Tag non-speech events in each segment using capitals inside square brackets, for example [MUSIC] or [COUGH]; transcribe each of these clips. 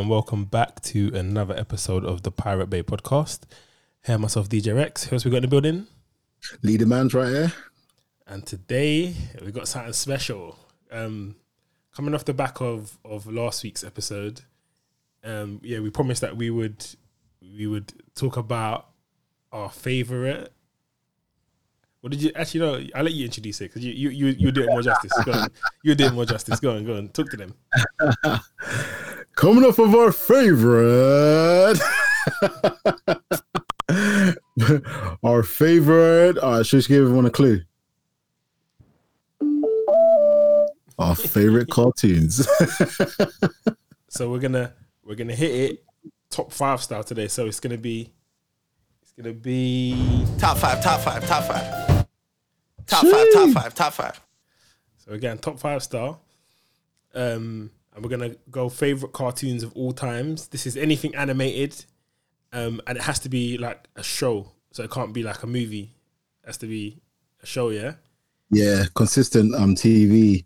Hello and welcome back to another episode of the Pirate Bay podcast. Here myself, DJ Rex. Who else we got in the building? Leader man's right here. And today we got something special. Um, coming off the back of of last week's episode, um, yeah, we promised that we would we would talk about our favorite. What did you actually know? I'll let you introduce it because you you you you do it more justice. Go on. You did more justice. Go on, go on. Talk to them. [LAUGHS] Coming off of our favorite. [LAUGHS] our favorite. All right, should we give everyone a clue? Our favorite cartoons. [LAUGHS] So we're gonna we're gonna hit it top five style today. So it's gonna be it's gonna be Top five, top five, top five. Top five, top five, top five. so again top five star. Um, and we're gonna go favorite cartoons of all times. This is anything animated, um, and it has to be like a show. So it can't be like a movie. It has to be a show. Yeah. yeah, consistent um TV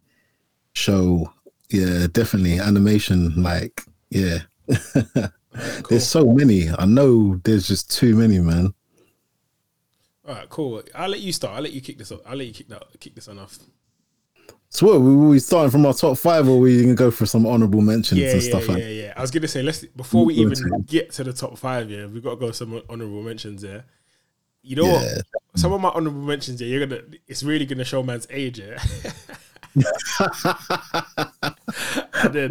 show. Yeah, definitely animation. Like, yeah. [LAUGHS] There's so many. I know there's just too many, man. All right, cool. I'll let you start. I'll let you kick this. Off. I'll let you kick that kick this one off. So what, we we starting from our top five, or we can go for some honorable mentions Yeah, and yeah, stuff yeah, like? yeah. I was gonna say let's before we even get to the top five. Yeah, we've got to go some honorable mentions. Yeah, you know Yeah. what? Some of my honorable mentions. Yeah, you're gonna. It's really gonna show man's age. Yeah. [LAUGHS] and then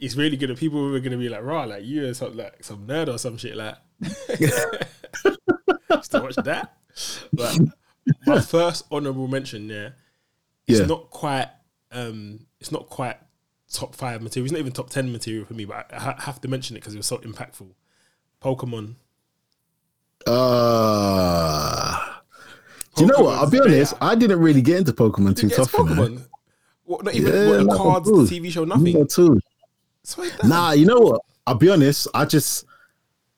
it's really gonna. People are gonna be like, "Raw, like you are some like some nerd or some shit." Like, [LAUGHS] just to watch that. But my first honorable mention. Yeah, it's Yeah. not quite um it's not quite top five material. It's not even top ten material for me, but I ha- have to mention it because it was so impactful. Pokemon. Uh, do you know what? I'll be honest. I didn't really get into Pokemon too tough. Pokemon. What, not even Yeah, what, like, cards, the TV show, nothing. too. Nah, you know what? I'll be honest. I just,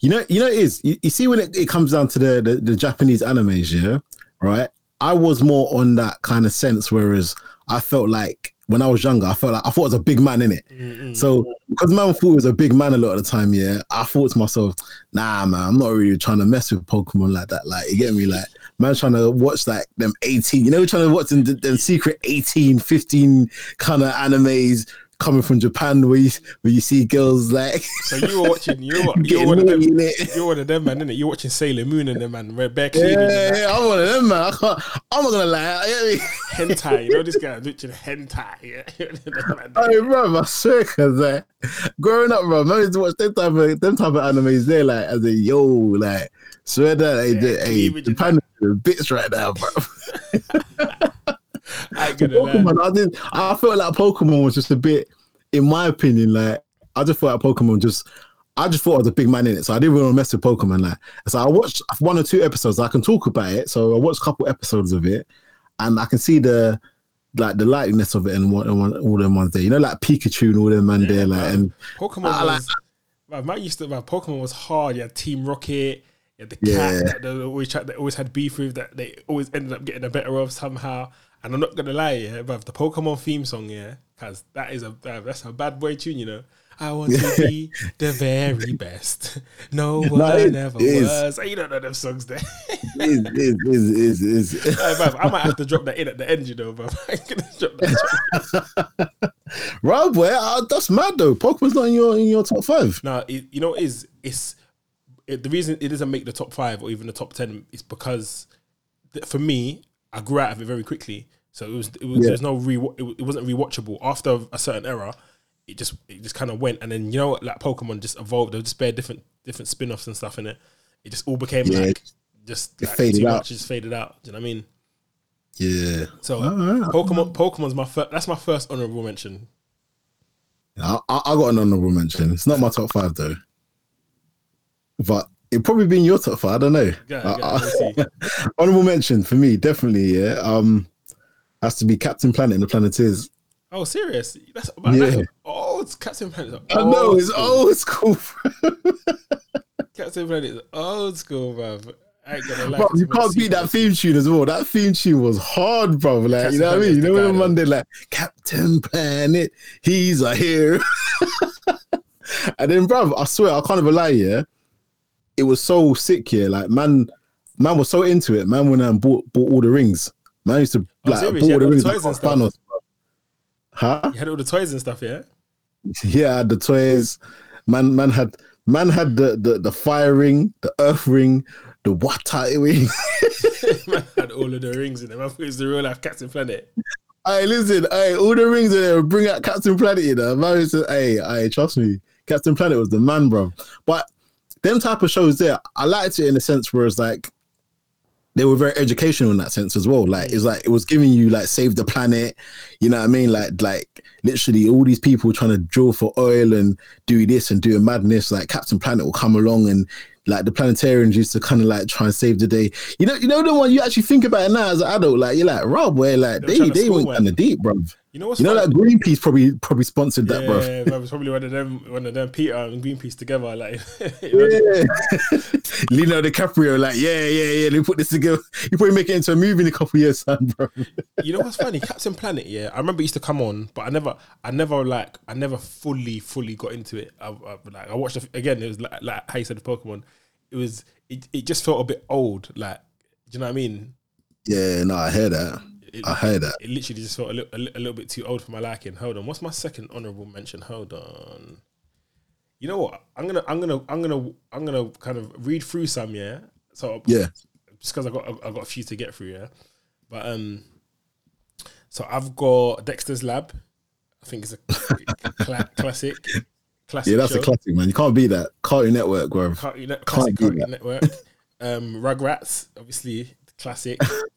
you know, you know, it is. You, you see, when it, it comes down to the, the the Japanese animes, yeah, right. I was more on that kind of sense, whereas I felt like when I was younger, I felt like I thought I was a big man in it. Mm-mm. So because man thought he was a big man a lot of the time, yeah, I thought to myself, nah, man, I'm not really trying to mess with Pokemon like that. Like, you get me? Like, man, trying to watch like them 18, you know, trying to watch them, them secret 18, 15 kind of animes coming from Japan where you where you see girls like So you were watching, you were, [LAUGHS] you getting were one of them, it. you were one of them, man, innit? You're watching Sailor Moon and them, man. Red Bear Yeah, that. yeah, I'm one of them, man. I can't, I'm not gonna lie. I, hentai. You know this [LAUGHS] guy literally hentai. Yeah. I mean, bro, I swear, cause like growing up, bro, man, used to watch them type of them type of animes. There, like as a yo, like swear that, hey, Yeah, the- hey, Japan is a bitch right now, bro. [LAUGHS] I. Pokemon, I did. I felt like Pokemon was just a bit, in my opinion, like I just felt like Pokemon just. I just thought I was a big man in it, so I didn't really want to mess with Pokemon. Like, so I watched one or two episodes. I can talk about it, so I watched a couple episodes of it, and I can see the like the likeness of it and what and all them ones there. You know, like Pikachu and all them man there, like, man. and Pokemon I like- was. Man, man used to. Man, Pokemon was hard. You had Team Rocket. You had the Yeah. cat that they always tried, they always had beef with that they always ended up getting the better of somehow. And I'm not gonna lie, yeah, but the Pokemon theme song, yeah, because that is a that's a bad boy tune, you know. I want to be [LAUGHS] the very best. No [LAUGHS] one it ever is. was. You don't know them songs there. is is is is is. [LAUGHS] Hey, bruv, I might have to drop that in at the end, you know, but I'm gonna drop that. Right, boy, uh, that's mad though. Pokemon's not in your in your top five. Now, it, you know, what it is it's it, the reason it doesn't make the top five or even the top ten is because for me, I grew out of it very quickly. So it was it was Yeah. there's no re it, it wasn't rewatchable after a certain era. It just it just kind of went, and then you know like Pokemon just evolved. There was just bare different different spin offs and stuff in it. It just all became Yeah, like just like, faded out. much, just faded out. Do you know what I mean? Yeah, So. Pokemon Pokemon's my first. That's my first honorable mention. I, I I got an honorable mention. It's not my top five though, but it probably been your top five. I don't know. Uh, go, uh, [LAUGHS] honorable mention for me, definitely. Yeah, um, has to be Captain Planet and the Planeteers. Oh, serious? That's, man, Yeah. that's oh, it's Captain Planet. I know it's old school. [LAUGHS] Captain Planet is old school, bruv. I ain't gonna lie. Bro, you can't beat that theme tune as well. That theme tune was hard, bro. Like, Captain you know what I mean? You know when. Monday, like, Captain Planet, he's a hero. [LAUGHS] and then, bruv, I swear, I can't even lie, yeah. It was so sick, yeah. Like, man, man was so into it. Man went and um, bought, bought all the rings. Man used to, Oh, like, serious? bought all the the rings. toys like and stuff? Thanos. Huh? You had all the toys and stuff, yeah. [LAUGHS] Yeah, the toys. Man, man had man had the the, the fire ring, the earth ring, the water [LAUGHS] ring. [LAUGHS] Man had all of the rings in them. I thought it was the real life Captain Planet. Hey, listen, hey, all the rings in there. Bring out Captain Planet, you know. Man used to, hey, hey, trust me, Captain Planet was the man, bro. But them type of shows there, I liked it in a sense where it's like they were very educational in that sense as well. Like it's like it was giving you like save the planet, you know what I mean? Like like literally all these people trying to drill for oil and do this and do a madness. Like Captain Planet will come along and like the planetarians used to kind of like try and save the day. You know, you know the one you actually think about it now as an adult, like you're like, Rob, where like They they they went kind of deep, bro. You know what's You know funny? that Greenpeace probably probably sponsored that, bro. Yeah, that was probably one of them. One of them. PETA and Greenpeace together, like. [LAUGHS] Yeah. [LAUGHS] Leonardo DiCaprio, like, yeah, yeah, yeah. They put this together. You probably make it into a movie in a couple years, bro. you know what's funny? Captain Planet. Yeah, I remember it used to come on, but I never, I never like, I never fully, fully got into it. I, I, like, I watched it again. It was like, like how you said the Pokemon. It was, it, it just felt a bit old. Like, do you know what I mean? Yeah, no, I hear that. It, I heard that. it literally just felt a little, a, li- a little bit too old for my liking. Hold on, what's my second honorable mention? Hold on. You know what? I'm gonna, I'm gonna, I'm gonna, I'm gonna kind of read through some. Yeah. So Yeah. just because I got, I got a few to get through. Yeah. But um, so I've got Dexter's Lab. I think it's a cla- [LAUGHS] classic, classic. Yeah, that's show. a classic, man. You can't beat that. Cartoon Network, bro. Cartoon, do Cartoon that. Network. Um, Rugrats, obviously classic. [LAUGHS]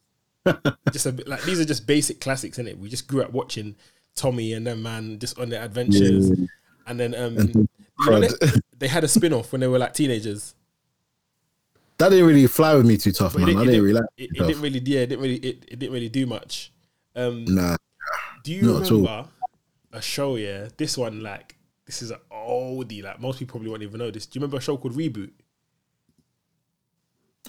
just a bit like these are just basic classics, in it. We just grew up watching Tommy and them man just on their adventures, Yeah. and then um, And you know, they, they had a spin off when they were like teenagers. That didn't really fly with me too tough, it man. didn't- it didn't didn't- really like It, it. it didn't really, yeah, it didn't really, it, it didn't really do much. Um, Nah. Do you Not remember a show? Yeah, this one like this is an oldie. Like most people probably won't even know this. Do you remember a show called Reboot?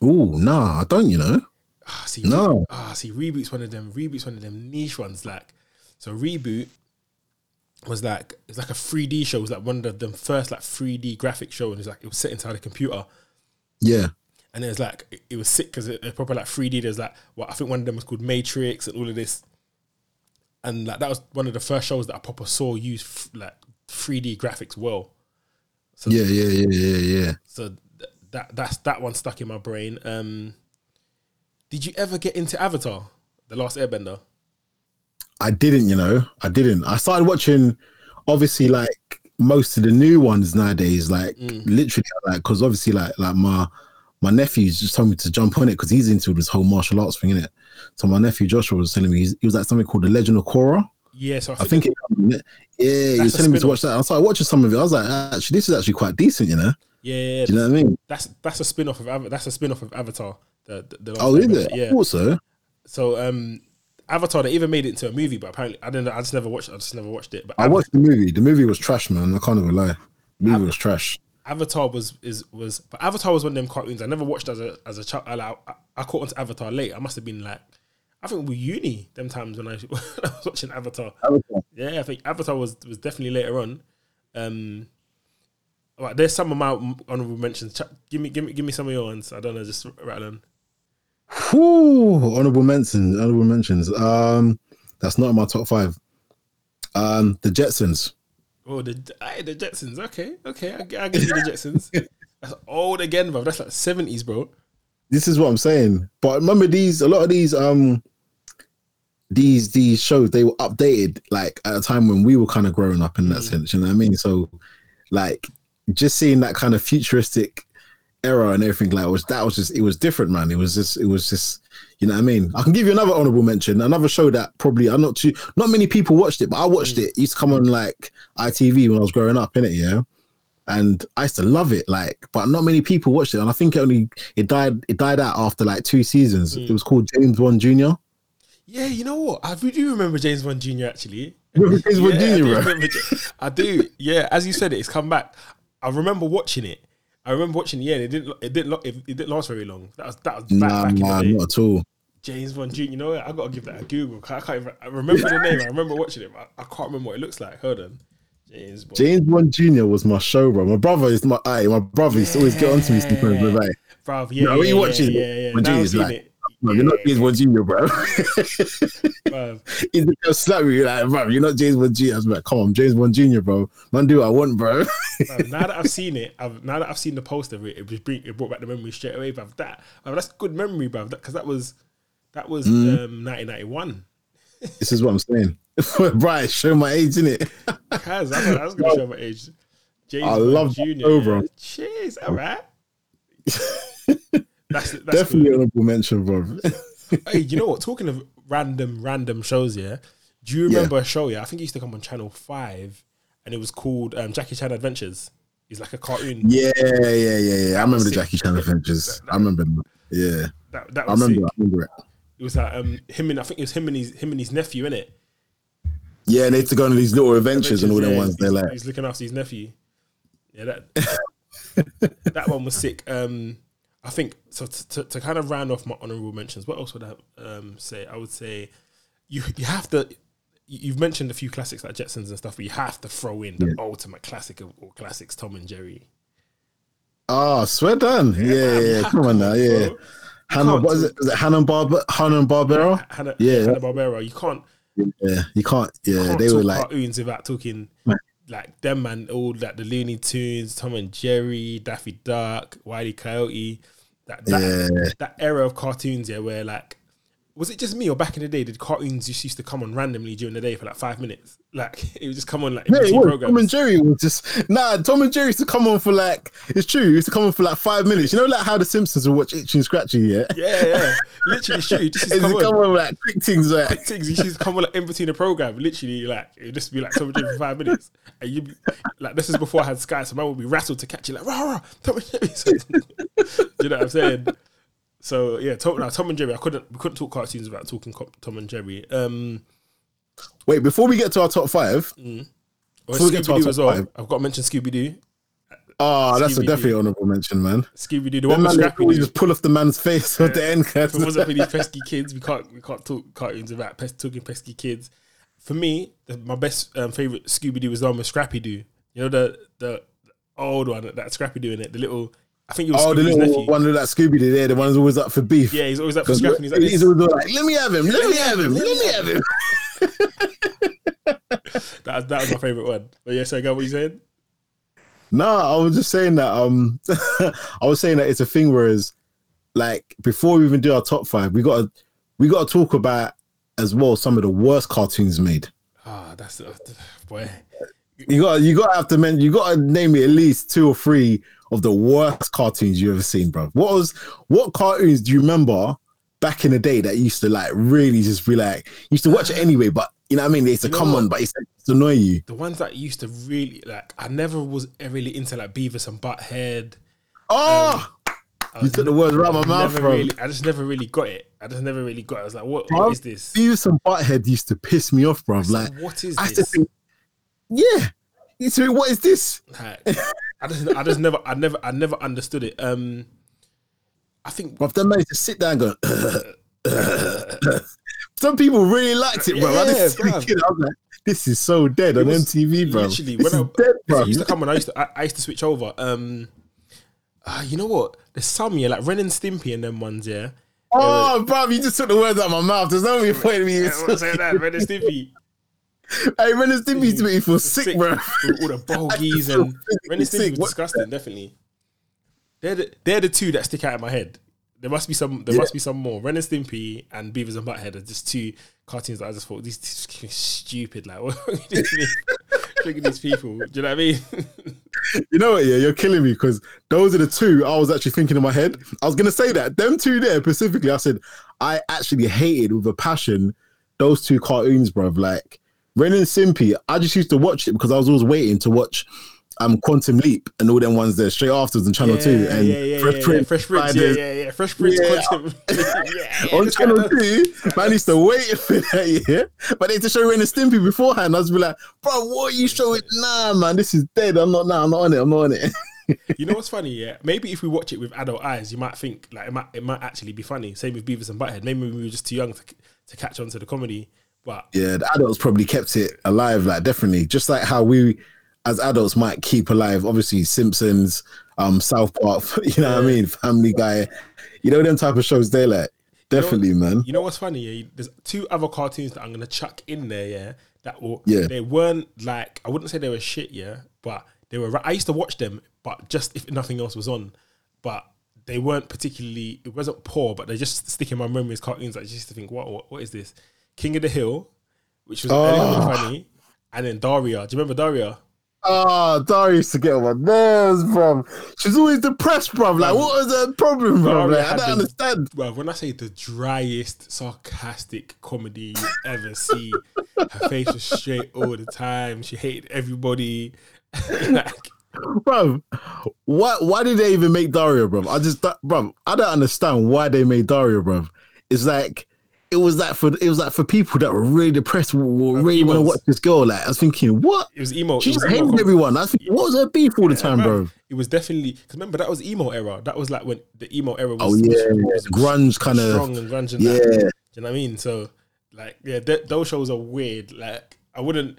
Oh, nah, I don't, you know. Ah, see, No. Ah, see, Reboot's one of them. Reboot's one of them niche ones. Like, so Reboot was like it's like a 3D show. It was like one of them first like 3D graphic show, and it was like it was set inside a computer. Yeah. And it was like it, it was sick because it, it proper like 3D. There's like well, I think one of them was called Matrix and all of this. And like that was one of the first shows that I proper saw use f- like 3D graphics well. So Yeah, yeah, yeah, yeah, yeah. so th- that that's that one stuck in my brain. Um, did you ever get into Avatar, the Last Airbender? I didn't, you know. I didn't. I started watching, obviously, like most of the new ones nowadays. Like Mm. literally, like because obviously, like like my my nephews just told me to jump on it because he's into this whole martial arts thing in it. So my nephew Joshua was telling me he's, he was like something called the Legend of Korra. Yeah, so I I think, it, yeah, he was telling me to watch that. I started watching some of it. I was like, actually, this is actually quite decent, you know. yeah, yeah, Do you know what I mean? that's that's a spin off of that's a spin off of Avatar. The, the, Oh, is it? Yeah. Also, So um, Avatar they even made it into a movie, but apparently I didn't. know. I just never watched. I just never watched it. But I Ava- watched the movie. The movie was trash, man. I can't even lie. The movie was trash. Avatar was is was but Avatar was one of them cartoons I never watched as a as a child. I, like, I, I caught onto Avatar late. I must have been like I think we uni them times when I, [LAUGHS] when I was watching Avatar. Yeah, I think Avatar was was definitely later on. Um, there's some of my honorable mentions. Give me give me give me some of your ones. I don't know, just rattle on. Whew, honorable mentions. Honorable mentions. Um, that's not in my top five. Um, the Jetsons. Oh, the aye, the Jetsons. Okay, okay, I, I give you the Jetsons. That's old again, bro. That's like seventies, bro. This is what I'm saying. But remember these. A lot of these. Um, these these shows they were updated like at a time when we were kind of growing up in that sense. You know what I mean? So, like, just seeing that kind of futuristic era and everything like was that was just it was different, man. It was just it was just you know what I mean. I can give you another honorable mention, another show that probably I'm not too not many people watched it, but I watched mm. it. It used to come on like ITV when I was growing up in it, yeah. And I used to love it, like, but not many people watched it. And I think it only it died it died out after like two seasons. Mm. It was called James Bond Jr. Yeah, you know what? I do remember James Bond Jr. Actually, [LAUGHS] James Bond Yeah, I do bro? remember I do. Yeah, as you said, it, it's come back. I remember watching it. I remember watching. the end. it didn't. It didn't. It, it didn't last very long. That was that was back, Nah, back nah, in the day. not at all. James Bond Jr. You know what? I gotta give that a Google. I can't even. I remember the name. I remember watching it. But I can't remember what it looks like. Hold on. James Bond. James Bond Junior was my show, bro. My brother is my aye, my brother used to always get onto me sometimes Bruv, yeah, No, yeah, when you yeah, watch it, yeah, yeah. when Now I've Junior's seen like, it. No, you're not James Bond Junior, bro. [LAUGHS] He's gonna slap me like, bro, you're not James Bond Junior. I was like, come on, James Bond Junior, bro. Man, do what I want, bro. Now that I've [LAUGHS] seen it, I've, now that I've seen the poster of it, it just bring, it brought back the memory straight away. But that, bruv, that's good memory, bro. Because that was that was Mm. um, 1991. this is what I'm saying. [LAUGHS] right, show my age in it. Kaz, I was gonna show my age. James I love that Junior. bro. Cheers, all right. That's, that's Definitely good. honorable mention, bro. [LAUGHS] Hey, you know what? Talking of random, random shows, yeah. Do you Yeah. remember a show? Yeah, I think it used to come on Channel Five, and it was called um, Jackie Chan Adventures. It's like a cartoon. yeah, yeah, yeah, yeah. I remember the. Jackie Chan adventures. I remember. Yeah, That, that I remember. sick. I remember it. It was like um, him and I think it was him and his him and his nephew in it. Yeah, and they had to go on these little adventures and all them ones. They're like, he's looking after his nephew. Yeah, that [LAUGHS] that one was sick. Um, I think so. To, to, to kind of round off my honorable mentions, what else would I um, say? I would say you you have to. you- You've mentioned a few classics like Jetsons and stuff, but you have to throw in the ultimate classic of all classics, Tom and Jerry. oh, swear done. Yeah, yeah, yeah. Come on now, yeah. bro. Hannah, what is it? Is it Hannah Barber? Hannah Barbera? Hanna, Yeah. Hanna Barbera. You can't Yeah, you can't. Yeah, can't they were like, cartoons without talking. Like them man, all like the Looney Tunes, Tom and Jerry, Daffy Duck, Wiley Coyote. That that, Yeah. that era of cartoons, yeah, where like was it just me or back in the day did cartoons just used to come on randomly during the day for like five minutes? Like [LAUGHS] it would just come on like in yeah, between programs. Tom and Jerry was just nah. Tom and Jerry used to come on for like it's true. It used to come on for like five minutes. You know, like how the Simpsons will watch Itchy and Scratchy. Yeah, yeah, yeah. Literally true. Just it used to come to come on. on like quick things. Like Quick things, you to come on like in between the program. Literally, like it would just be like Tom and Jerry for five minutes, and you like this is before I had Sky, so man would be rattled to catch you like rah rah Tom and Jerry. [LAUGHS] You know what I'm saying? So yeah, Tom, no, Tom and Jerry. I couldn't we couldn't talk cartoons without talking Tom and Jerry. Um, wait, before we get to our top five, or Before we get to our top as well. five. I've got to mention Scooby Doo. oh, that's a definitely honorable mention, man. Scooby Doo, the one with Scrappy Doo. just pull off the man's face at the end. If it wasn't for these pesky kids, we can't we can't talk cartoons about pes- talking pesky kids. For me, the, my best um, favorite Scooby Doo was the one with Scrappy Doo. You know the the old one that, Scrappy Doo in it. The little, I think it was Oh, the little nephew. one of that Scooby Doo there, the one who's always up for beef. Yeah, he's always up for Scrappy. He's like, he's always like, let me have him, let me have him, let me have him. [LAUGHS] [LAUGHS] that, was- that was my favorite one. But yeah, so I got what you saying. No, I was just saying that. Um, [LAUGHS] I was saying that it's a thing. Whereas, like before we even do our top five, we got to we got to talk about as well some of the worst cartoons made. Ah, that's uh, boy. You got you got to have to men. You got to name me at least two or three of the worst cartoons you ever seen, bro. What was what cartoons do you remember back in the day that used to like really just be like used to watch it anyway, but you know what I mean? It's a You know come on, but it's to annoy you. The ones that used to really like, I never was really into like Beavis and Butthead. Oh, I you took the words right out of my mouth, bro. really, I just never really got it. I just never really got it. I was like, what, Bro, what is this? Beavis and Butthead used to piss me off, bro. Like, what is I this? think, yeah. It's what is this? Like, I just, I just never, I never, I never understood it. Um, I think I've done managed to sit down and go. [LAUGHS] Some people really liked it, bro. I, Yeah, just [LAUGHS] bruv. thinking, I was like, this is so dead on was MTV, bro. literally this when I, dead, bro. it used to come on. I used to, I, I used to switch over. Um, uh, you know what? There's some yeah, like Ren and Stimpy and them ones. Yeah, Oh, bro, you just took the words out of my mouth. There's no way [LAUGHS] point me. Yeah, what saying that Ren and Stimpy. Hey, Ren and Stimpy used to make me feel sick, bro. With all the bogies and Ren and Stimpy sick. was disgusting. Definitely, they're the, they're the two that stick out in my head. There must be some. There Yeah. must be some more. Ren and Stimpy and Beavis and Butthead are just two cartoons that I just thought these two stupid. Like, [LAUGHS] what are? Look at these people. Do you know what I mean? You know what? Yeah, you're killing me because those are the two I was actually thinking in my head. I was gonna say that them two there specifically. I said I actually hated with a passion those two cartoons, bruv. Like Ren and Stimpy. I just used to watch it because I was always waiting to watch um Quantum Leap and all them ones there straight afterwards on Channel Two and yeah, yeah, Fresh yeah, Prince. yeah. Fresh Prince, yeah, yeah, yeah. Fresh Prince Yeah. Quantum. [LAUGHS] yeah, yeah, on Channel Two, man used to wait [LAUGHS] for that, yeah. But they had to show Ren and Stimpy beforehand. I was be like, bro, what are you showing? Nah, man, this is dead. I'm not. Nah, I'm not on it. I'm not on it. [LAUGHS] You know what's funny? Yeah, maybe if we watch it with adult eyes, you might think like it might it might actually be funny. Same with Beavis and Butthead. Maybe we were just too young to, to catch on to the comedy. But Yeah, the adults probably kept it alive, like definitely. Just like how we as adults might keep alive. Obviously, Simpsons, um, South Park, [LAUGHS] you know what I mean, Family Guy, you know them type of shows. They like definitely, man. You know what's funny? Yeah, there's two other cartoons that I'm gonna chuck in there. Yeah, that were Yeah. they weren't like I wouldn't say they were shit. Yeah, but they were. I used to watch them, but just if nothing else was on, but they weren't particularly. It wasn't poor, but they just stick in my memory as cartoons. I just used to think, what what, what is this? King of the Hill, which was Oh. funny, and then Daria. Do you remember Daria? Oh, Daria used to get on my nerves, bro. She's always depressed, bro. Like, what was her problem, bro? Like, I don't the- understand. Well, when I say the driest, sarcastic comedy you ever see, her face was straight all the time. She hated everybody. [LAUGHS] like, bro. Why why did they even make Daria, bro? I just, bro, I don't understand why they made Daria, bro. It's like it was like for it was like for people that were really depressed, were really want to watch this girl. Like I was thinking, what? it was emo. She was just emo hated everyone. I was thinking, what was her beef all the time, bro? It was definitely because remember that was emo era. That was like when the emo era was, Oh yeah, was, grunge kind of. strong and grunge and Yeah, that. Do you know what I mean? So like yeah, th- those shows are weird. Like I wouldn't.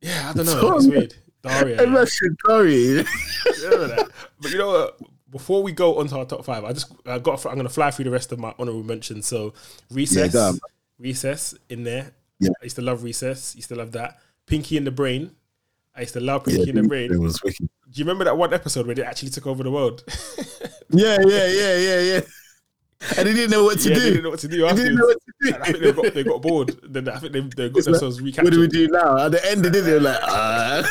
Yeah, I don't know. It's weird. Daria. and yeah. Daria. [LAUGHS] That. But you know what? Before we go onto our top five, I just I got I'm gonna fly through the rest of my honorable mentions. So recess, on. recess in there. Yeah. I used to love recess. Used to love that. Pinky and the Brain. I used to love Yeah, Pinky and the Brain. it was wicked. Do you remember that one episode where they actually took over the world? [LAUGHS] Yeah, yeah, yeah, yeah, yeah. And they didn't know what to yeah, they didn't know what to do. They didn't know what And I to think do. they got they got bored. Then I think they, they got themselves recaptured. What do we do now? At the end, they did. They were like, [LAUGHS] ah.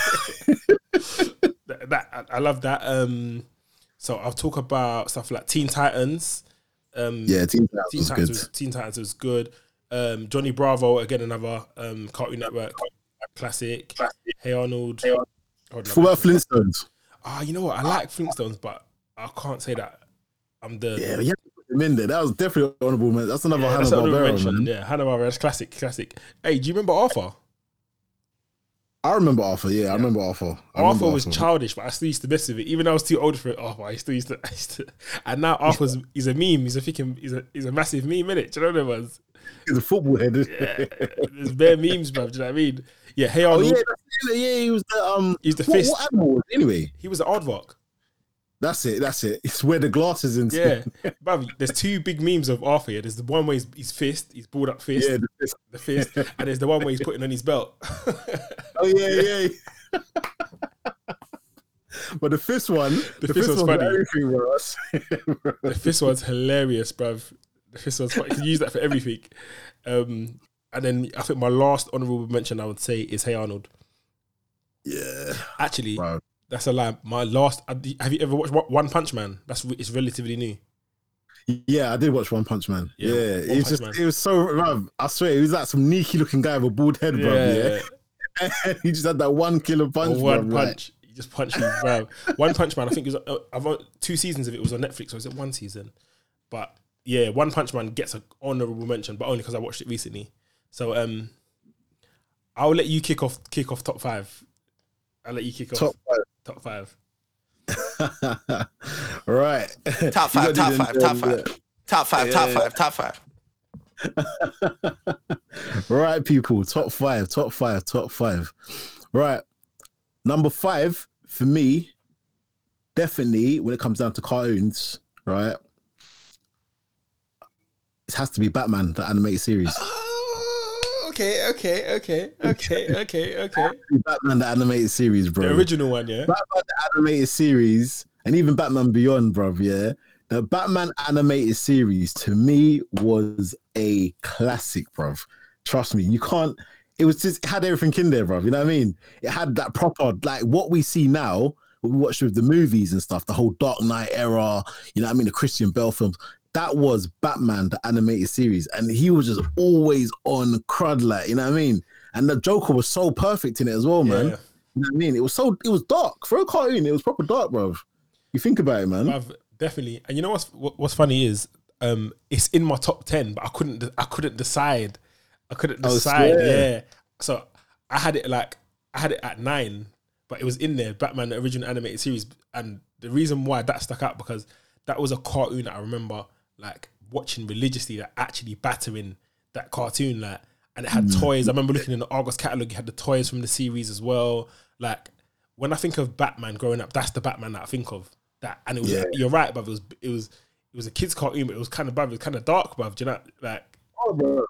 that, that I I love that. Um, so I'll talk about stuff like Teen Titans. Um, yeah, Teen Titans Teen was Titans good. was, Teen Titans was good. Um, Johnny Bravo again, another um, Cartoon Network classic. Hey Arnold. Hold on. What about Flintstones? Ah, you know what? I like Flintstones, but I can't say that I'm the Yeah, to in there. That was definitely honorable man. That's another Yeah, Hanna Barbera. Yeah, Hanna Barbera. That's classic, classic. Hey, do you remember Arthur? I remember Arthur. Yeah, I remember Arthur. I remember Arthur was childish, but I still used to mess with it. Even though I was too old for it, Arthur, I still used to. [LAUGHS] I used to and now Arthur's he's a meme. He's a freaking he's a he's a massive meme in it. Do you know what I mean? He's a football head. Yeah, there's bare memes, bro. Do you know what I mean? Yeah, hey Oh yeah, yeah. He was the um. He's the what, fist. what animal anyway? He was an aardvark. That's it. That's it. It's where the glasses and Yeah, [LAUGHS] bruv, There's two big memes of Arthur. Here. There's the one where he's, he's fist, he's balled up fist, yeah. the fist. the fist, and there's the one where he's putting on his belt. Oh yeah, [LAUGHS] yeah. but the fist one, the, fist was one funny. Everything was. The fist one's hilarious, bruv. The fist one's funny. You can use that for everything. Um, and then I think my last honorable mention I would say is Hey Arnold. yeah. Actually, Wow. That's a lie. My last. Have you ever watched One Punch Man? That's it's relatively new. Yeah, I did watch One Punch Man. Yeah, Yeah, it was just Man. it was so bruv, I swear he was like some sneaky looking guy with a bald head, bro. Yeah, [LAUGHS] he just had that one killer punch. One bruv, like- punch. You just punch me, bro. One Punch Man. I think it was. Uh, I've on, two seasons of it was on Netflix, or was it one season? But yeah, One Punch Man gets an honorable mention, but only because I watched it recently. So um, I'll let you kick off. Kick off top five. I'll let you kick off top top five. five. right. Top five, top gotta five, the- top five. Top five, [LAUGHS] [LAUGHS] top five, top five. [LAUGHS] right, people. Top five, top five, top five. Right. Number five for me, definitely when it comes down to cartoons, right? It has to be Batman, the animated series. Okay, okay, okay, okay, [LAUGHS] okay, okay. Batman, the animated series, bro. The original one, yeah. Batman the animated series and even Batman Beyond, bro. yeah. The Batman animated series to me was a classic, bro. Trust me, you can't. It was just it had everything in there, bro. You know what I mean? It had that proper like what we see now. What we watch with the movies and stuff, the whole Dark Knight era. You know what I mean? The Christian Bale films. That was Batman, the animated series, and he was just always on crud, like you know what I mean. And the Joker was so perfect in it as well, man. Yeah. You know what I mean? It was so it was dark for a cartoon. It was proper dark, bro. You think about it, man. I've definitely. And you know what's what's funny is um it's in my top ten, but I couldn't I couldn't decide. I couldn't Oh, decide. swear. yeah. So I had it like I had it at nine, but it was in there, Batman the original animated series. And the reason why that stuck out because that was a cartoon that I remember like watching religiously, like actually battering that cartoon, like and it had Hmm. toys. I remember looking in the Argos catalog, you had the toys from the series as well. Like when I think of Batman growing up, that's the Batman that I think of. That and it was Yeah. you're right, but it was it was it was a kids cartoon, but it was kind of bad. It was kind of dark, bruv. Do you know like Oh, bro.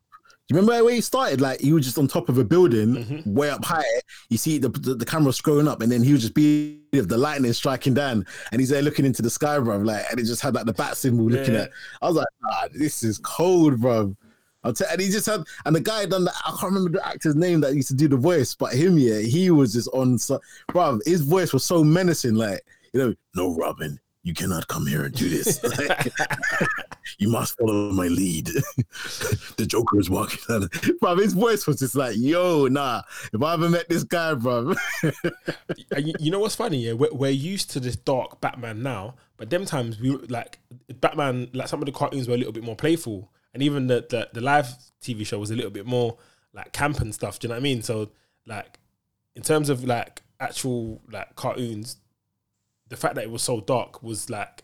You remember where he started? Like he was just on top of a building, Mm-hmm. way up high. You see the, the the camera scrolling up, and then he was just be the lightning striking down, and he's there looking into the sky, bro. Like, and it just had like the bat symbol looking at. I was like, ah, this is cold, bro. I'll tell, and he just had, and the guy done that. I can't remember the actor's name that used to do the voice, but him, yeah, he was just on, so, bro. His voice was so menacing, like you know, no, Robin, you cannot come here and do this. [LAUGHS] [LAUGHS] You must follow my lead. [LAUGHS] the Joker is walking down. Bro, his voice was just like, yo, nah. If I ever met this guy, bro. You, you know what's funny? Yeah, we're, we're used to this dark Batman now, but them times we were, like Batman, like some of the cartoons were a little bit more playful, and even the, the the live TV show was a little bit more like camp and stuff. Do you know what I mean? So like in terms of like actual like cartoons, the fact that it was so dark was like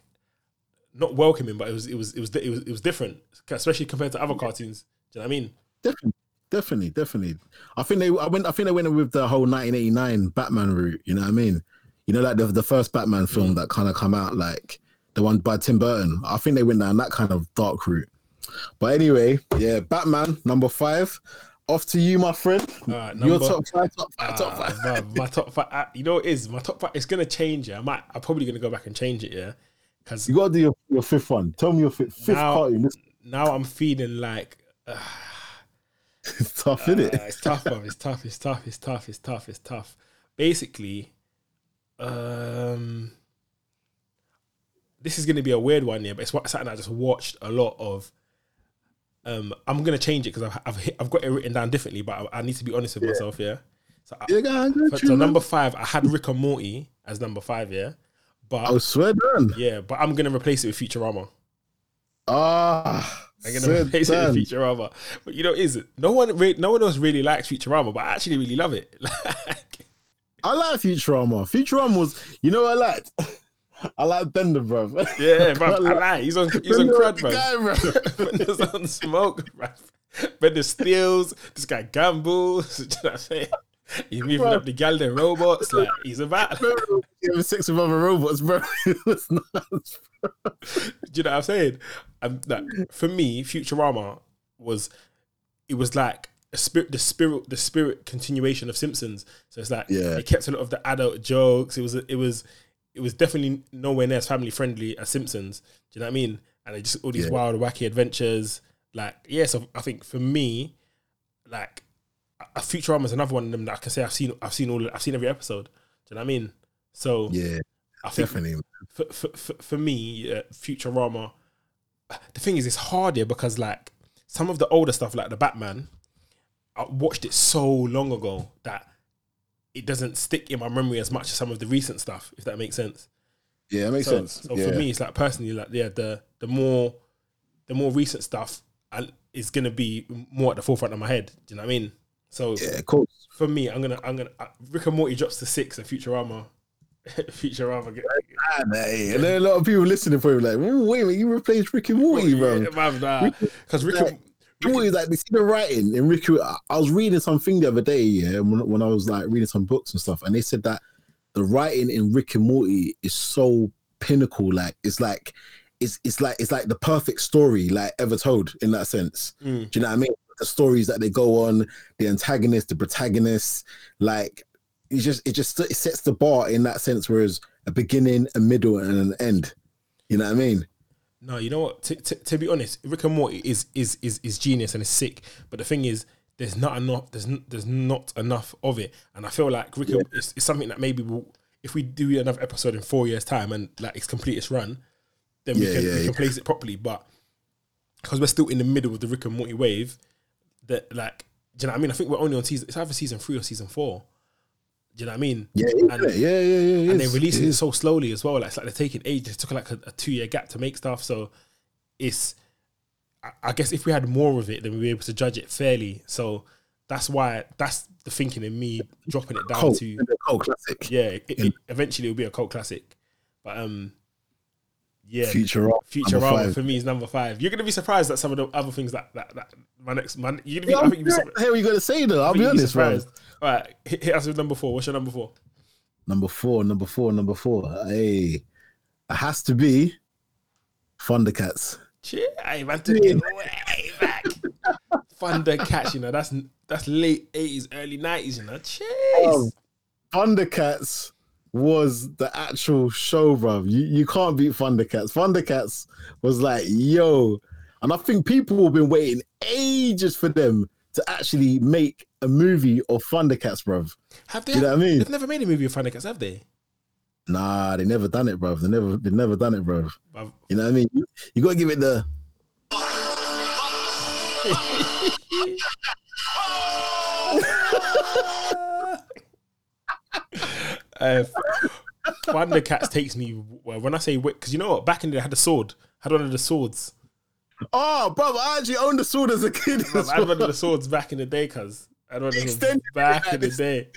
not welcoming, but it was it was it was it was it was different, especially compared to other cartoons. Do you know what I mean? definitely, definitely, definitely. I think they I went I think they went with the whole 1989 Batman route, you know what I mean? You know, like the, the first Batman film Mm. that kind of come out, like the one by Tim Burton. I think they went down that kind of dark route. But anyway, yeah, Batman number five. Off to you, my friend. Your top five, top five, top Ah, five. bruv, my top five. uh, You know what it is my top five. It's gonna change. Yeah, I might. I'm probably gonna go back and change it. Yeah, because You gotta do your, your fifth one. Tell me your fifth, fifth Now- cartoon. Now I'm feeling like [LAUGHS] uh, is tough, isn't it? it's tough, bro. It's tough. It's tough. It's tough. It's tough. It's tough. Basically, um, this is gonna be a weird one, yeah. But it's something I just watched a lot of. Um, I'm gonna change it because I've I've, hit, I've got it written down differently, but I, I need to be honest with myself. Yeah. So, I, Yeah, go so, on, so man. number five, I had Rick and Morty as number five. Yeah. But I swear down. Yeah, but I'm gonna replace it with Futurama. Ah, I'm gonna replace it with Futurama. But you know, is it? No one, re- no one else really likes Futurama, but I actually really love it. [LAUGHS] I like Futurama. Futurama was, you know, what I liked. I like Bender, bro. yeah, [LAUGHS] bro, I like. He's on, he's on crud, bro. Guy, bro. Bender's [LAUGHS] on smoke, bro. Bender steals. This guy gambles. [LAUGHS] Do you know what I'm saying? He's moving Bro. up the Galden robots. Like he's about. Do You have sex with other robots, bro. It was nuts. you know what I'm saying? Um, like, for me, Futurama was it was like a spirit, the spirit, the spirit continuation of Simpsons. So it's like Yeah. it kept a lot of the adult jokes. It was it was it was definitely nowhere near as family friendly as Simpsons. Do you know what I mean? And just all these Yeah. wild, wacky adventures. Like yeah, so I think for me, like a Futurama is another one of them that I can say I've seen. I've seen all. I've seen every episode. Do you know what I mean? So Yeah, I think definitely. for, for, for, for me, uh, Futurama, the thing is, it's harder because like some of the older stuff, like the Batman, I watched it so long ago that it doesn't stick in my memory as much as some of the recent stuff. If that makes sense. Yeah, it makes So, sense. so yeah. for me, it's like personally, like yeah, the the more the more recent stuff I- is gonna be more at the forefront of my head. Do you know what I mean? So yeah, cool. for me, I'm gonna I'm gonna uh, Rick and Morty drops to six, and Futurama, [LAUGHS] Futurama. Hey, and then a lot of people listening for him like, wait a minute, you replaced Rick and Morty, bro. Because Rick, Like, and- You know like they see the writing in Ricky. I I was reading something the other day, yeah, when, when I was like reading some books and stuff, and they said that the writing in Rick and Morty is so pinnacle. Like it's like it's it's like it's like the perfect story like ever told in that sense. Mm. Do you know what I mean? The stories that they go on, the antagonist, the protagonist, like it just it just it sets the bar in that sense. Whereas a beginning, a middle, and an end. You know what I mean? No, you know what? To, to, to be honest, Rick and Morty is is is is genius and it's sick. But the thing is, there's not enough. There's n- there's not enough of it, and I feel like Rick and, it's, it's something that maybe we'll, if we do another episode in four years' time and like it's complete its run, then we can yeah, we can place it properly. But because we're still in the middle of the Rick and Morty wave, that like, do you know what I mean? I think we're only on season. It's either season three or season four. Do you know what I mean? Yeah, And- yeah, yeah, yeah, yeah. and they're releasing It so slowly as well. Like, it's like they're taking ages. It took like a, a two year gap to make stuff. So it's, I, I guess if we had more of it, then we'd be able to judge it fairly. So that's why that's the thinking in me dropping it down Cult, to cult classic. yeah. It, it, eventually, it'll be a cult classic. But um, yeah, Future. Future for me is number five. You're gonna be surprised at some of the other things that that, that my next man. You're gonna be. Yeah, I think you'd be what surprised. you gonna say though? I'll be honest, bro. surprised. All right, hit, hit us with number four. What's your number four? Number four, number four, number four. Hey, it has to be Thundercats. Cheer, I man took it way back. [LAUGHS] Thundercats, you know, that's that's late eighties, early nineties, you know. Jeez. Um, Thundercats was the actual show, bro. You you can't beat Thundercats. Thundercats was like, yo, and I think people have been waiting ages for them to actually make a movie of Thundercats, bro. have they? you know what I mean? They've never made a movie of Thundercats, have they? Nah, they never done it, bro. They never they never done it, bro. You know what I mean? You, you gotta give it the [LAUGHS] [LAUGHS] uh, Thundercats takes me well, when I say because you know what back in the day I had a sword, had one of the swords. Oh, bro, I actually owned the sword as a kid. I had one of the swords back in the day, cuz I of them back in the day.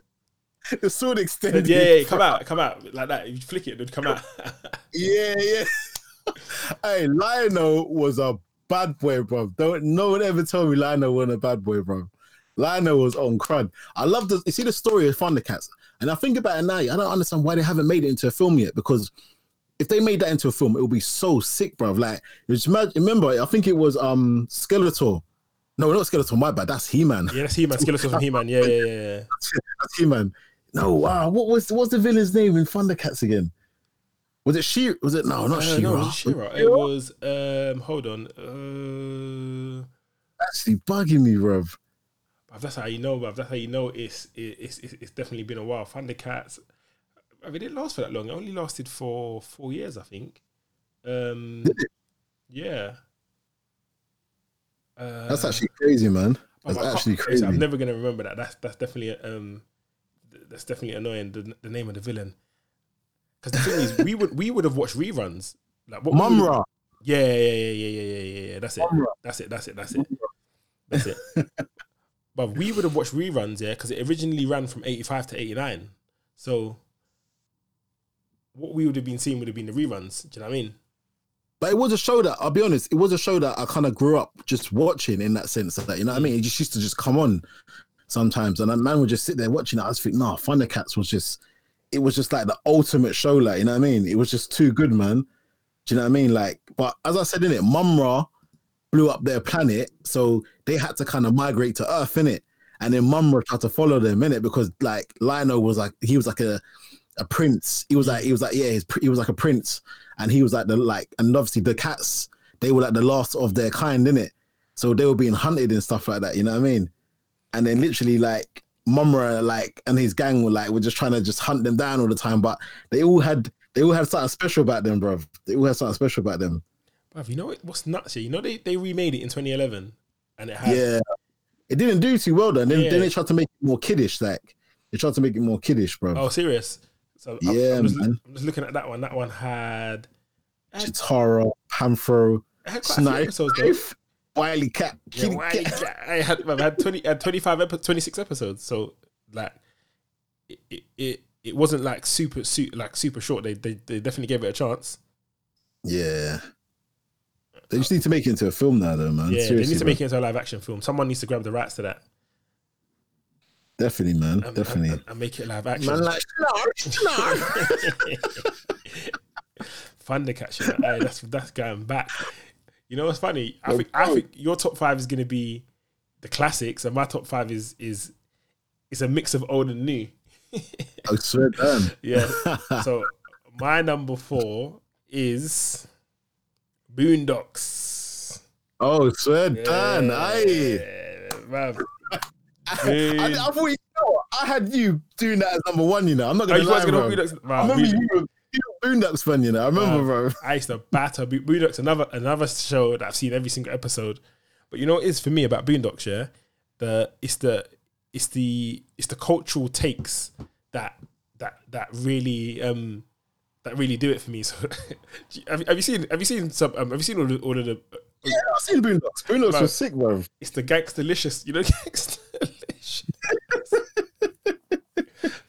The sword Yeah, extended. yeah, yeah, come out, come out like that. If you flick it, it would come out. [LAUGHS] Yeah, yeah. [LAUGHS] hey, Lion-O was a bad boy, bro. Don't no one ever told me Lion-O wasn't a bad boy, bro. Lion-O was on crud. I love the you see the story of Thundercats, and I think about it now. I don't understand why they haven't made it into a film yet because if they made that into a film, it would be so sick, bro. Like, remember, I think it was um Skeletor. No, not Skeletor. My bad. That's He Man. yeah, that's He Man, Skeletor from He Man. Yeah, yeah, yeah. [LAUGHS] That's He Man. No, wow. What was what's the villain's name in Thundercats again? Was it she? Was it no, not Uh, she. no, it was She-Ra. It was um. Hold on. Uh, actually bugging me, bro. But that's how you know, bruv. That's how you know it's it's it's, it's definitely been a while. Thundercats, I mean, it didn't last for that long. It only lasted for four years, I think. Um, yeah. Uh, That's actually crazy, man. That's actually crazy. I'm never gonna remember that. That's that's definitely um, that's definitely annoying. The, the name of the villain. Because the thing is, we would we would have watched reruns. Like what Mumm-Ra. Yeah, yeah, yeah, yeah, yeah, yeah, yeah, yeah. That's it. Mumm-Ra. That's it. That's it. That's it. That's it. [LAUGHS] but we would have watched reruns, yeah, because it originally ran from eighty five to eighty nine. So what we would have been seeing would have been the reruns. Do you know what I mean? But it was a show that I'll be honest, it was a show that I kind of grew up just watching in that sense. That you know what I mean? It just used to just come on sometimes, and a man would just sit there watching it. I just think, nah, Thundercats was just, it was just like the ultimate show. Like you know what I mean? It was just too good, man. Do you know what I mean? Like, but as I said in it, Mumm-Ra blew up their planet, so they had to kind of migrate to Earth, in it. And then Mumm-Ra tried to follow them in it because like Lion-O was like he was like a a prince. He was like he was like yeah, he was like a prince, and he was like the like and obviously the cats they were like the last of their kind in it, so they were being hunted and stuff like that. You know what I mean? And then literally like Mumm-Ra like and his gang were like were just trying to just hunt them down all the time, but they all had they all had something special about them, bro. They all had something special about them. You know what, what's nuts here? You know they, they remade it in 2011 and it had Yeah, it didn't do too well. Then then, Yeah. then they tried to make it more kiddish. Like they tried to make it more kiddish, bro. Oh, serious? So I'm- Yeah, I'm, just, man. I'm just looking at that one. That one had it had, Cheetara, Panthro, it had quite a Snipe. WilyKat, Yeah, why Cat. I had I had twenty had twenty five epi- twenty six episodes. So like it, it it it wasn't like super super like super short. They they, they definitely gave it a chance. Yeah. They just need to make it into a film now, though, man. yeah, Seriously, they need to bro. make it into a live action film. Someone needs to grab the rights to that Definitely, man. and, Definitely. and, and make it live action. man, like, no, no. Thundercats, you know, aye, that's that's going back. You know what's funny? I Well, think I think your top five is going to be the classics, and my top five is is is a mix of old and new. I swear down. [LAUGHS] Yeah. [LAUGHS] so my number four is Boondocks. Oh, swear down. Aye. Yeah. [LAUGHS] I, I thought you know. I had you doing that as number one, you know. I'm not Oh, gonna you lie, bro. Boondocks? I Bruv, remember Boond- you were, Boondocks fan, you know. I remember, bro. I used to batter Bo- Boondocks. Another another show that I've seen every single episode. But you know what it is for me about Boondocks? Yeah, the it's the it's the it's the cultural takes that that that really um that really do it for me. [LAUGHS] So have, you- have you seen have you seen some um, have you seen all, the, all of the Yeah, I've seen Boondocks. Boondocks Bro. was sick, bro. it's the Gangstalicious, you know, [LAUGHS] Gangstalicious.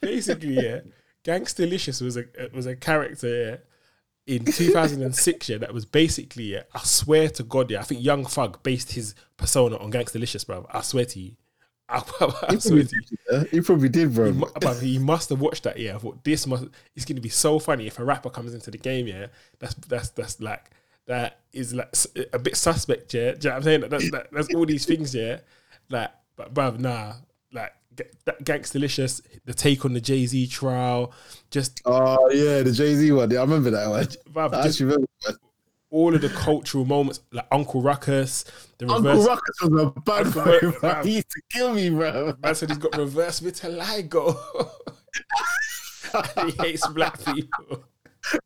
[LAUGHS] Basically, yeah, Gangstalicious was a was a character yeah, in 2006. Yeah, that was basically. Yeah, I swear to God, yeah, I think Young Thug based his persona on Gangstalicious, bro. I swear to you, [LAUGHS] I, I, He probably you. did, yeah. He probably did, bro. He but he must have watched that. Yeah, I thought this must. It's going to be so funny if a rapper comes into the game. Yeah, that's that's that's like that is like a bit suspect. Yeah, do you know what I'm saying? That's that, that's all these things. Yeah, like but bruv, nah, like that Gangstalicious, the take on the Jay Z trial, just Oh yeah, the Jay Z one. Yeah, I remember that one. bruv, I just actually remember. That. All of the cultural moments, like Uncle Ruckus, the Uncle reverse. Ruckus was a bad boy, bro. He used to kill me, bro. Man said he's got reverse vitiligo. [LAUGHS] he hates black people.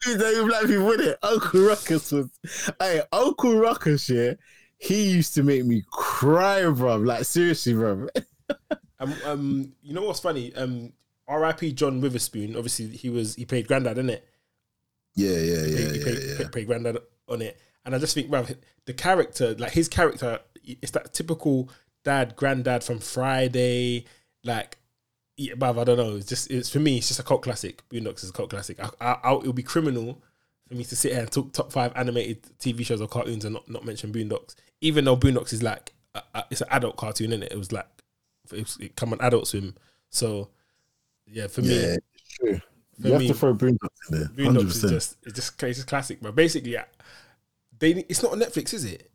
He's not even black people with it. Uncle Ruckus was. Hey, Uncle Ruckus, yeah. He used to make me cry, bro. Like seriously, bro. Um, um, you know what's funny? Um, R.I.P. John Witherspoon. Obviously, he was he played Grandad, didn't it? Yeah, yeah, He yeah, played, he yeah, played, yeah. played- played Grandad on it, and I just think, bruv, the character, like his character, it's that typical dad, granddad from Friday, like. Yeah, I don't know. It's just it's for me. It's just a cult classic. Boondocks is a cult classic. I, I, I, it'll be criminal for me to sit here and talk top five animated TV shows or cartoons and not, not mention Boondocks. Even though Boondocks is like a, a- it's an adult cartoon, is it? It was like it, was, it come on Adult Swim. So yeah, for me, Yeah, it's true. For You have to throw Boondocks in there. Boondocks Hundred is just it's just it's just classic. But basically, yeah, they it's not on Netflix, is it?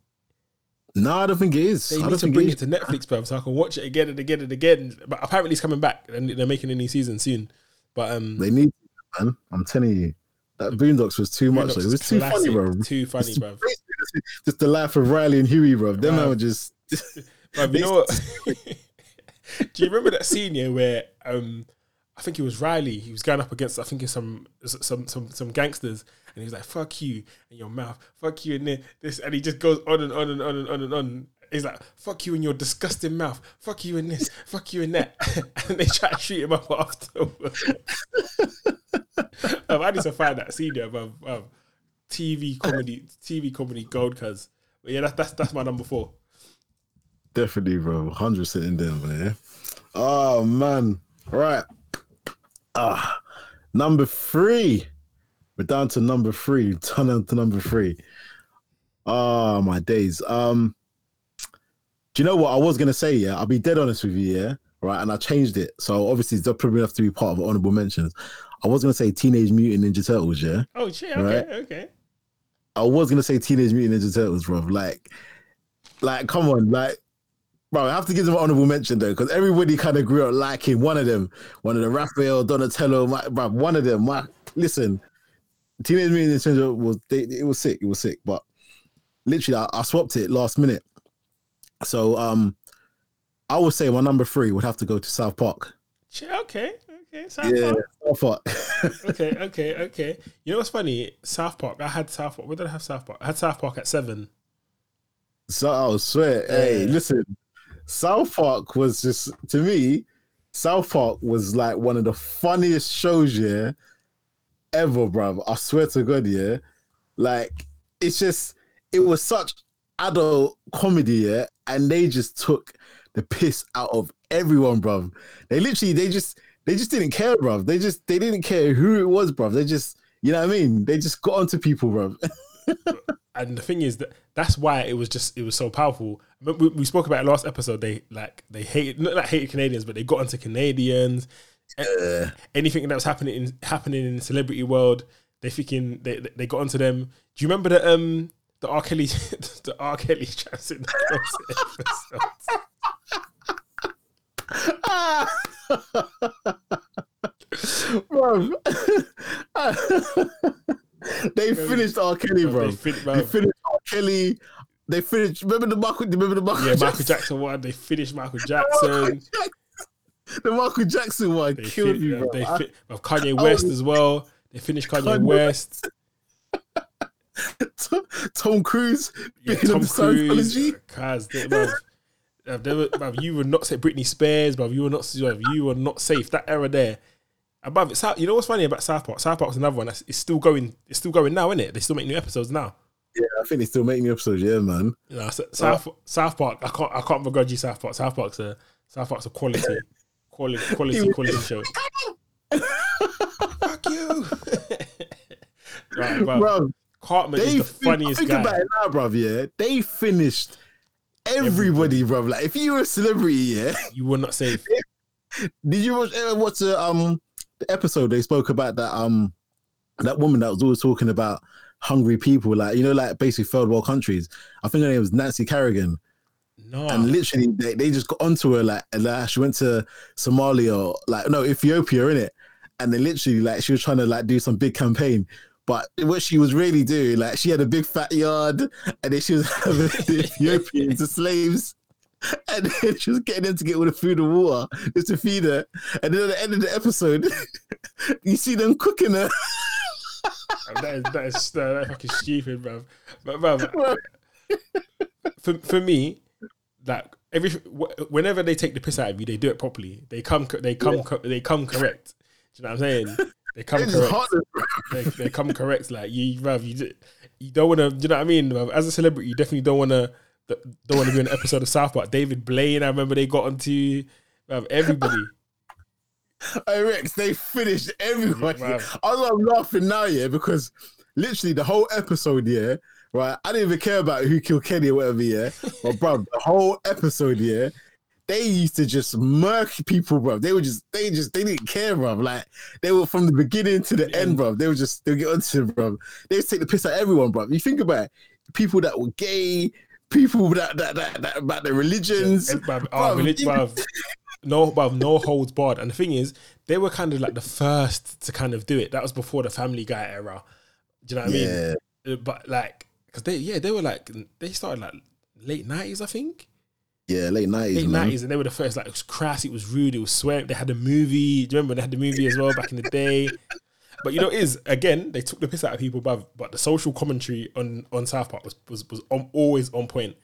No, I don't think it is. They I need don't to bring it it to Netflix, bro, so I can watch it again and again and again. But apparently, it's coming back and they're making a new season soon. But um, They need, man. I'm telling you, that Boondocks was too much. Boondocks though. It was too funny, bro. Too funny, Just, bro. just the life of Riley and Huey, bro. Them man were just. [LAUGHS] Bruv, you know [LAUGHS] what? [LAUGHS] Do you remember that scene here where um I think it was Riley, he was going up against I think some some some some gangsters and he was like, fuck you in your mouth, fuck you in there, this and he just goes on and on and on and on and on. He's like, fuck you in your disgusting mouth, fuck you in this, fuck you in that. [LAUGHS] and they try to shoot him up [LAUGHS] afterwards. um, I need to find that scene there, bruv, bruv. TV comedy, TV comedy gold, cuz. But yeah, that's that's that's my number four. Definitely, bro. Hundred percent in there. Oh man. Right. Ah, number three. We're down to number three. Down to number three. Ah, my days. Um, do you know what I was gonna say? Yeah, I'll be dead honest with you. Yeah, right. And I changed it. So obviously, it's probably have to be part of honorable mentions. I was gonna say Teenage Mutant Ninja Turtles. Yeah, Oh shit, okay, Right. okay. I was gonna say Teenage Mutant Ninja Turtles, bro. Like, like, come on, like, bro. I have to give them an honorable mention though, because everybody kind of grew up liking one of them, one of the Raphael, Donatello, my, bro, one of them. My, listen, Teenage Mutant Ninja Turtles was they, it was sick, it was sick, but literally, I, I swapped it last minute. So, um, I would say my number three would have to go to South Park. Okay, okay. South Yeah, Park. South Park. Okay, [LAUGHS] okay, okay. You know what's funny? South Park. I had South Park. Where did I have South Park? I had South Park at seven. So I swear, hey, listen, South Park was just to me, South Park was like one of the funniest shows, yeah, ever, bruv. I swear to God, yeah. Like it's just it was such adult comedy, yeah, and they just took the piss out of everyone, bruv. They literally they just they just didn't care, bruv. They just they didn't care who it was, bruv. They just you know what I mean? They just got onto people, bruv. [LAUGHS] And the thing is that that's why it was just it was so powerful. We, we spoke about it last episode. They like they hated not like hated Canadians, but they got onto Canadians. A- Anything that was happening in happening in the celebrity world, they thinking they they got onto them. Do you remember the um the R Kelly [LAUGHS] the R Kelly traps in the [LAUGHS] episode? bro. [LAUGHS] they finished R. Kelly, bro. They fin- They finished R. Kelly. They finished. Remember the Michael? Remember the Michael? Yeah, Michael Jackson? One. They finished Michael [LAUGHS] Michael Jackson. The Michael Jackson one They killed bro. They I- fit, well, Kanye oh, West was- as well. They finished Kanye Kanye West. [LAUGHS] Tom, Tom Cruise Yeah, being Tom Cruise. Uh, Cause they, bruv, they were, bruv, you were not safe. Britney Spears, bruv, you were not. bruv, You were not safe. That era there. Above it, South, you know what's funny about South Park? South Park's another one that's it's still going. It's still going now, isn't it? They still make new episodes now. Yeah, I think they still making the episodes. Yeah, man. You know, so- South South Park. I can't. I can't begrudge you South Park. South Park's a South Park's a quality, [LAUGHS] quality, quality, quality [LAUGHS] show. Fuck you, [LAUGHS] right, bruv. Bro, Cartman is the fin- funniest think guy. about it now, bro. Yeah, they finished Everybody, bro. Like if you were a celebrity, yeah. You were not safe. Did you watch, ever watch the um the episode they spoke about that um that woman that was always talking about hungry people, like you know, like basically third world countries. I think her name was Nancy Kerrigan. No. and literally they, they just got onto her like, and, like she went to Somalia or like no Ethiopia in it, and they literally like she was trying to like do some big campaign. But what she was really doing, like she had a big fat yard, and then she was [LAUGHS] having the Ethiopians, the slaves, [LAUGHS] and then she was getting them to get all the food and water just to feed her. And then at the end of the episode, [LAUGHS] you see them cooking her. That is that is that is fucking stupid, bro. But bro, for for me, like every whenever they take the piss out of you, they do it properly. They come they come co- they come correct. Do you know what I'm saying? They come It's correct. They, they come correct. Like you, bruv, you you don't want to. Do you know what I mean? bruv? As a celebrity, you definitely don't want to. Don't want to be in an episode of South Park. David Blaine, I remember they got onto bruv, everybody. Hey Rex, they finished everybody. Wow. I was I'm laughing now, yeah, because literally the whole episode, yeah, right. I didn't even care about who killed Kenny or whatever, yeah. [LAUGHS] But bro, the whole episode, yeah, they used to just murk people, bro. They were just, they just, they didn't care, bro. Like they were from the beginning to the end, bro. They were just, they get onto it, bro. They would take the piss out of everyone, bro. You think about it, people that were gay, people that that that, that about their religions. And, bruv, oh, Bruv, ah, relig- even- bruv, [LAUGHS] [LAUGHS] no, bruv, no holds barred. And the thing is, they were kind of like the first to kind of do it. That was before the Family Guy era. Do you know what I mean? Uh, But like, because they, yeah, they were like, they started like late nineties, I think. Yeah, late nineties, late nineties, and they were the first. Like it was crass, it was rude, it was swearing. They had a movie. Do you remember they had the movie as well back in the day? But you know, it is again they took the piss out of people, but but the social commentary on on South Park was was, was on, always on point.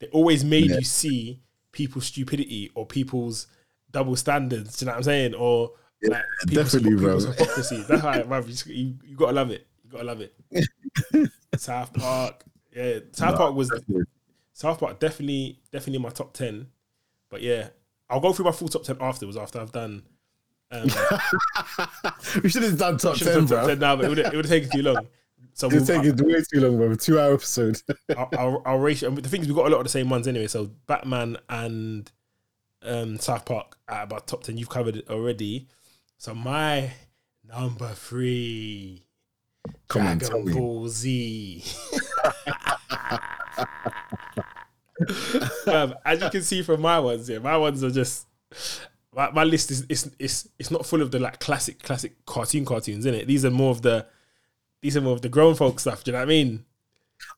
They always made Yeah. you see people's stupidity or people's double standards. Do you know what I'm saying? Or like people's, definitely, bro. hypocrisy. That's why, bruv, you, you, gotta love it. You gotta love it. [LAUGHS] South Park, yeah. South Park was South Park definitely definitely in my top ten. But yeah, I'll go through my full top ten afterwards after I've done. Um, [LAUGHS] we should have done top ten, done top bro. 10 now, but it would it would have taken too long. So It's we'll, taking way too long, bro. Two hour episode. I'll, I'll, I'll ratio. The thing is, we've got a lot of the same ones anyway. So Batman and um, South Park at about top ten. You've covered it already. So my number three, Come on, tell Dragon me. Z. [LAUGHS] Um, as you can see from my ones, yeah, my ones are just my, my list is it's it's it's not full of the like classic classic cartoon cartoons in it. These are more of the these are more of the grown folk stuff. Do you know what I mean?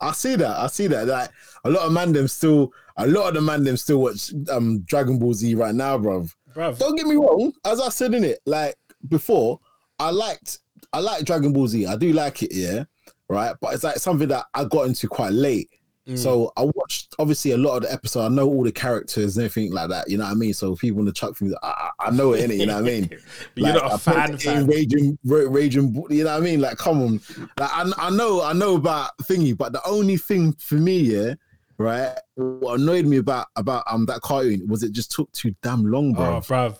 I see that. I see that. Like a lot of man them still, a lot of the man them still watch um Dragon Ball Z right now, bro. Bruv. Don't get me wrong. As I said in it, like before, I liked, I like Dragon Ball Z. I do like it, yeah, right. But it's like something that I got into quite late. Mm. So I watched obviously a lot of the episode. I know all the characters and everything like that. You know what I mean? So people in the chuck things, I, I I know it in it. You know what I mean? [LAUGHS] you're not a I fan, fan. Raging, Ra- raging, you know what I mean? Like, come on, like I, I know, I know about thingy, but the only thing for me, yeah, right, what annoyed me about about um that cartoon was it just took too damn long, bro. Oh, bruv.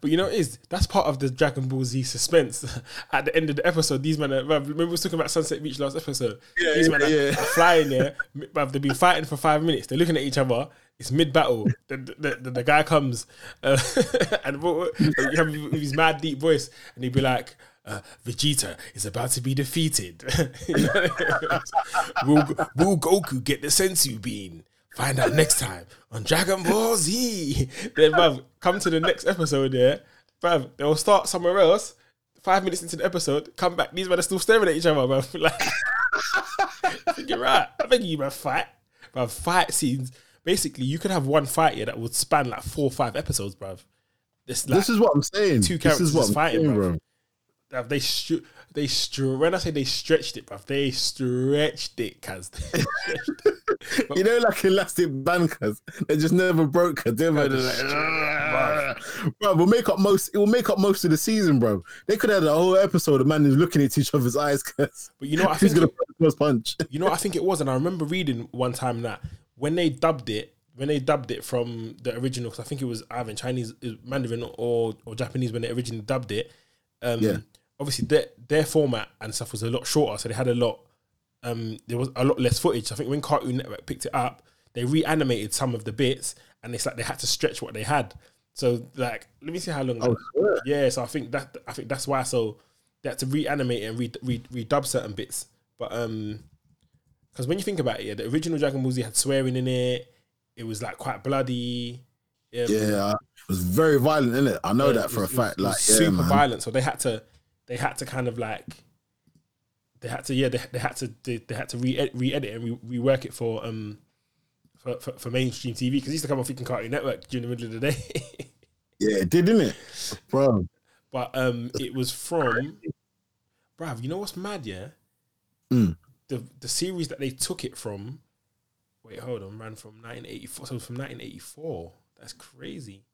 But you know, is that's part of the Dragon Ball Z suspense. [LAUGHS] At the end of the episode, these men, are, remember we was talking about Sunset Beach last episode. Yeah, these yeah, men are, yeah. are flying there, bruv. They've been fighting for five minutes. They're looking at each other. It's mid battle. The, the, the, the guy comes uh, [LAUGHS] and what- what- [LAUGHS] have with his mad deep voice, and he'd be like. Uh, Vegeta is about to be defeated. will, will Goku get the Senzu Bean? Find out next time on Dragon Ball Z. Then, bruv, come to the next episode there. Bruv, they'll start somewhere else. Five minutes into the episode, come back. These men are still staring at each other, bruv. [LAUGHS] Like, I think you're right. I think you, bruv, fight. Bruv, fight scenes. Basically, you could have one fight here that would span like four or five episodes, bruv. This, like, this is what I'm saying. two this characters is what I'm fighting, saying, bro. bro. bruv, they str- they str- when I say they stretched it, bruv, they stretched it, cuz. [LAUGHS] [LAUGHS] You know, like elastic bankers, they just never broke. Cause they were like, [LAUGHS] bro, will make up most. It will make up most of the season, bro. They could have had a whole episode of man who's looking at each other's eyes. Cause But you know what I think gonna it- first punch? You know what I think it was, and I remember reading one time that when they dubbed it, when they dubbed it from the original, 'cause I think it was either in Chinese, Mandarin, or or Japanese when they originally dubbed it. Um, Yeah. Obviously, their their format and stuff was a lot shorter, so they had a lot. Um, there was a lot less footage. I think when Cartoon Network picked it up, they reanimated some of the bits, and it's like they had to stretch what they had. So like, let me see how long. Oh, swear. Yeah, so I think that I think that's why. So they had to reanimate and re, re, redub certain bits. But um, because when you think about it, yeah, the original Dragon Ball Z had swearing in it. It was like quite bloody. Um, Yeah, it was very violent, in it. I know yeah, that for was- a fact. Like, yeah, super violent. So they had to, they had to kind of like, they had to, yeah, they, they had to, they, they had to re re-edit and re- rework it for um for, for, for mainstream TV because it used to come on freaking Cartoon Network during the middle of the day. [LAUGHS] Yeah, it did, didn't it, bro? but um, it was from, bruv, you know what's mad? Yeah, Mm. the the series that they took it from. Wait, hold on, ran from 1984. So from 1984. That's crazy.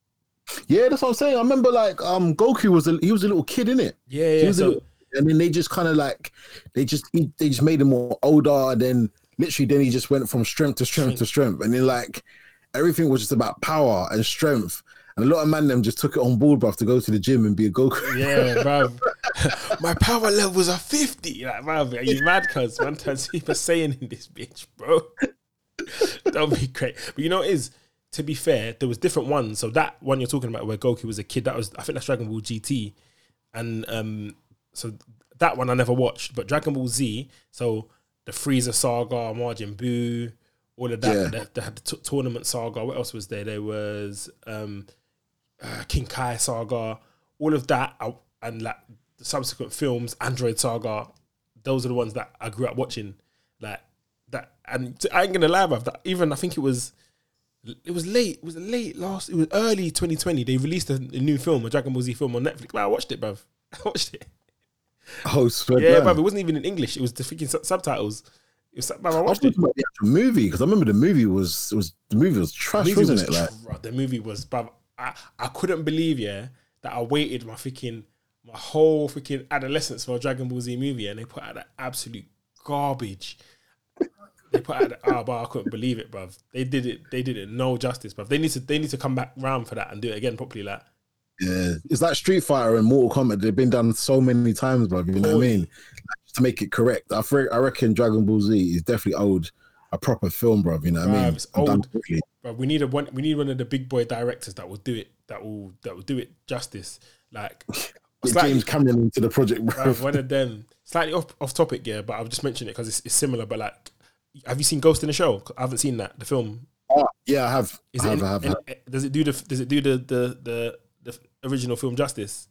Yeah, that's what I'm saying. I remember like um Goku was a, he was a little kid, in it. Yeah, yeah. So little- and then they just kind of like they just he, they just made him more older. And then literally, then he just went from strength to strength to strength, and then like everything was just about power and strength. And a lot of man them just took it on board, bruv, to go to the gym and be a Goku. Yeah, bruv. [LAUGHS] My power levels are 50. Like, bruv, are you mad? Cuz [LAUGHS] one time Super Saiyan in this bitch, bro. That would be great. But you know what it is? To be fair, there was different ones. So that one you're talking about where Goku was a kid, that was I think that's Dragon Ball GT. And um so that one I never watched. But Dragon Ball Z, so the Frieza saga, Majin Buu, all of that. Yeah. They, had the t- tournament saga. What else was there? There was um uh, King Kai saga, all of that, I, and like the subsequent films, Android saga. Those are the ones that I grew up watching, like that. And I ain't gonna lie about that. Even I think it was, it was late. It was late last. It was early 2020. They released a, a new film, a Dragon Ball Z film on Netflix. Man, I watched it, bruv. [LAUGHS] I watched it. Oh, swear Yeah, bruv. It wasn't even in English. It was the freaking sub- subtitles. It was, bruv, I I watched it. about the actual movie because I remember the movie was it was the movie was trash, movie wasn't was it? Like, the movie was, bruv, I, I couldn't believe, yeah, that I waited my freaking, my whole freaking adolescence for a Dragon Ball Z movie and they put out that absolute garbage. They put out, the, ah, but I couldn't believe it, bruv. They did it, they did it no justice, bruv. They need to, they need to come back round for that and do it again properly, like. yeah, it's like Street Fighter and Mortal Kombat. They've been done so many times, bro. You know what I mean? Like, to make it correct, I, fre- I reckon Dragon Ball Z is definitely owed a proper film, bro. You know what I mean? it's old. But we need a one. We need one of the big boy directors that will do it. That will that will do it justice. Like slightly- James Cameron into the project, bro. Bruv, one of them slightly off off topic, yeah. But I'll just mention it because it's, it's similar. But like, have you seen Ghost in the Shell? I haven't seen that. The film Oh, yeah, I have. is I it? have, in- I have, have. does it do the Does it do the the the, the original film justice?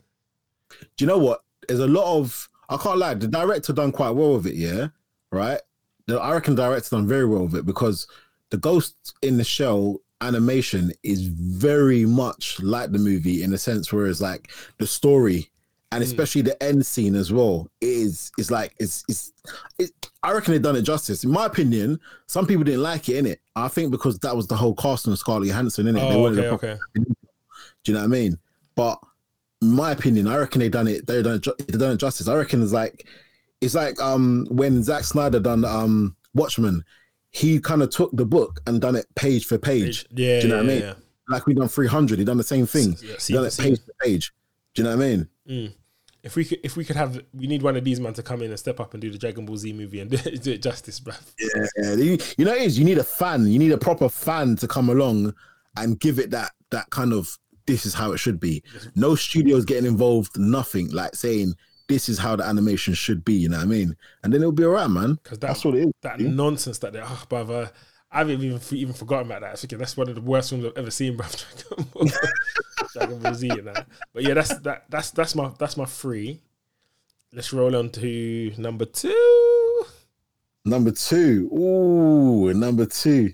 Do you know what? There's a lot of. I can't lie. The director done quite well with it. Yeah, right. The, I reckon the director done very well with it because the Ghost in the Shell animation is very much like the movie in a sense, whereas like the story and especially the end scene as well is is like it's it's. It, I reckon they've done it justice. In my opinion, some people didn't like it in it. I think because that was the whole cast of Scarlett Johansson in it. Oh, okay, okay. do you know what I mean? But my opinion, I reckon they done it. They done it, they done it justice. I reckon it's like it's like um when Zack Snyder done um Watchmen, he kind of took the book and done it page for page. Yeah, do you know what I mean? yeah. Like we done three hundred, he done the same thing. Yeah, he done it page for page. Do you know what I mean? If we could, if we could have, we need one of these man to come in and step up and do the Dragon Ball Z movie and [LAUGHS] do, it- do it justice, bruv. Yeah, you, you know it is. You need a fan. You need a proper fan to come along and give it that that kind of this is how it should be. No studios getting involved. Nothing like saying this is how the animation should be. You know what I mean? And then it'll be alright, man. Because that, That's what it is. That nonsense that they, oh, ah, brother. I haven't even even forgotten about that. I think that's one of the worst films I've ever seen, bro. [LAUGHS] Dragon Ball, Z and that. But yeah, that's that that's that's my that's my three. Let's roll on to number two. Number two. Ooh, number two.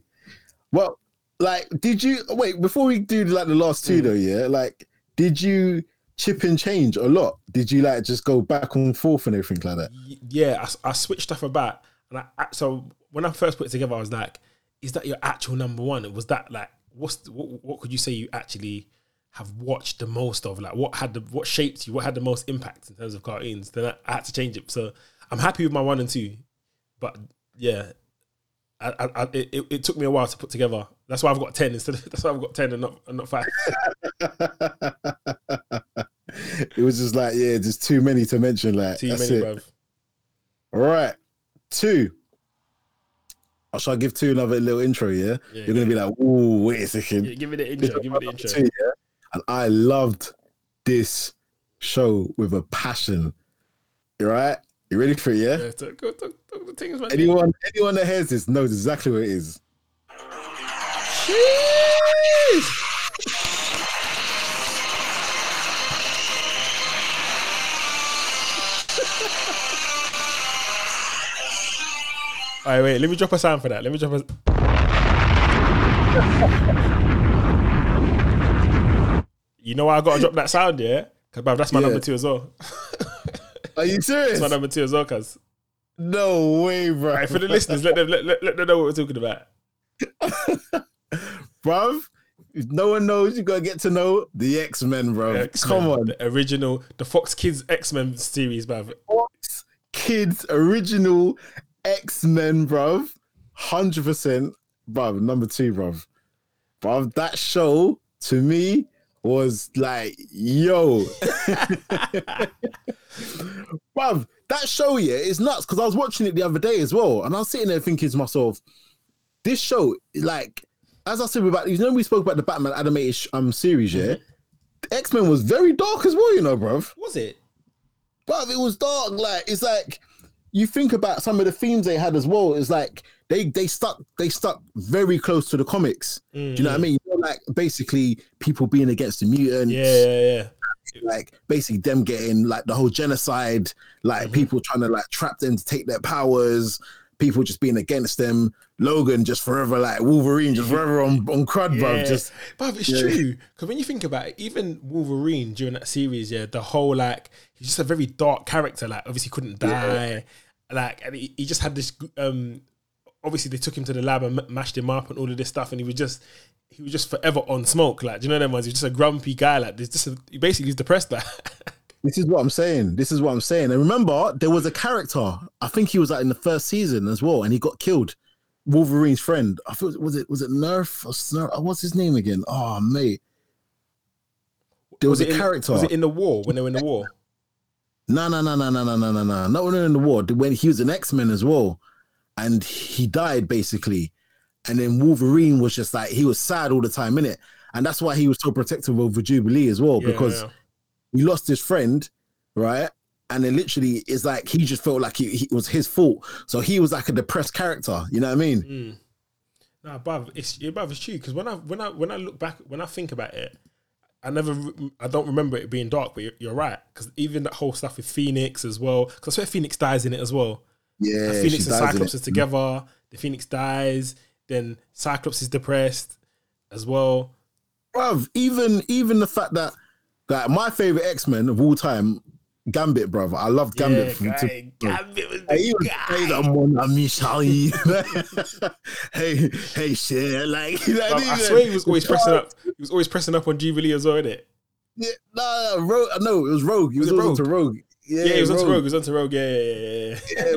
Well, like, did you wait before we do like the last two Mm. though? Yeah, like, did you chip and change a lot? Did you like just go back and forth and everything like that? Yeah, I, I switched stuff about, and I, so when I first put it together, I was like, "Is that your actual number one?" It was that like, what's the, what, what could you say you actually have watched the most of? Like, what had the what shaped you? What had the most impact in terms of cartoons? Then I, I had to change it. So I'm happy with my one and two, but yeah, I, I, it, it- took me a while to put together. That's why I've got ten instead. Of, [LAUGHS] that's why I've got ten and not and not five. [LAUGHS] it was just like, yeah, just too many to mention. Like, Too many, it. All right, two. shall I give two another little intro? Yeah, Yeah, you're gonna be like, "Ooh, wait a second. Yeah, give me the intro. Give me the intro. two, yeah? And I loved this show with a passion. You right? You ready for it? Yeah. Yeah, talk, talk, talk the things, man. Anyone, anyone that hears this knows exactly what it is. All right, wait. Let me drop a sound for that. Let me drop a. [LAUGHS] you know why I gotta drop that sound, yeah? Cause bruv, that's my Yeah. number two as well. Are you serious? That's my number two as well, cause No way, bro. Right, for the listeners, let them let, let, let them know what we're talking about. [LAUGHS] bruv. If no one knows, you gotta get to know the X Men, bro. X-Men, Come on, the original, the Fox Kids X Men series, bruv. Fox Kids original X Men, bruv. Hundred percent, bruv. Number two, bruv. Bruv, that show to me was like, yo, [LAUGHS] bruv. That show, yeah, is nuts because I was watching it the other day as well, and I was sitting there thinking to myself, this show, like, as I said about, you know, we spoke about the Batman animated sh- um series, yeah. X Men was very dark as well, you know, bruv. Was it? But it was dark. Like it's like you think about some of the themes they had as well. It's like they they stuck they stuck very close to the comics. Do you know what I mean? Like basically people being against the mutants. Yeah, yeah, yeah. Like basically them getting like the whole genocide. Like people trying to like trap them to take their powers. People just being against them. Logan just forever like Wolverine, just forever on on crud, Yeah. bruv. Just Bruv, it's Yeah. true. Because when you think about it, even Wolverine during that series, yeah, the whole like he's just a very dark character. Like obviously couldn't die. Like and he, he just had this um obviously they took him to the lab and mashed him up and all of this stuff and he was just he was just forever on smoke. Like, do you know them ones? He's just a grumpy guy. Like, there's just a, he basically he's depressed. Like, This is what I'm saying. This is what I'm saying. And remember, there was a character. I think he was like in the first season as well, and he got killed. Wolverine's friend. I thought was it was it Nerf or Snurf? What's his name again? Oh mate, there was, it a in, character. Was it in the war when they were in the war? No, no, no, no, no, no, no, no, no. Not when they were in the war. When he was an X Men as well, and he died basically. And then Wolverine was just like he was sad all the time, innit? And that's why he was so protective over Jubilee as well, Yeah, because yeah. he lost his friend, right? And then literally, it's like he just felt like it was his fault. So he was like a depressed character. You know what I mean? Mm. Nah, bruv, it's yeah, bruv, it's true. Because when I when I when I look back, when I think about it, I never, I don't remember it being dark. But you're, you're right. Because even that whole stuff with Phoenix as well. Because I swear Phoenix dies in it as well. Yeah, the Phoenix and Cyclops is together. The Phoenix dies. Then Cyclops is depressed as well. bruv. Even even the fact that that my favorite X Men of all time, Gambit, brother. I loved Gambit. yeah, from- guy, to- Gambit was Hey, the he guy. hey, that mon ami Charlie. hey, hey, shit. Like, [LAUGHS] you know I swear he was always pressing up. [LAUGHS] He was always pressing up on Jubilee as well, innit? Yeah, no, no, Rogue. No, it was Rogue. He Was was, always onto Rogue. Yeah, Yeah, he was onto Rogue. Rogue. He was onto Rogue. Yeah, yeah, yeah, yeah.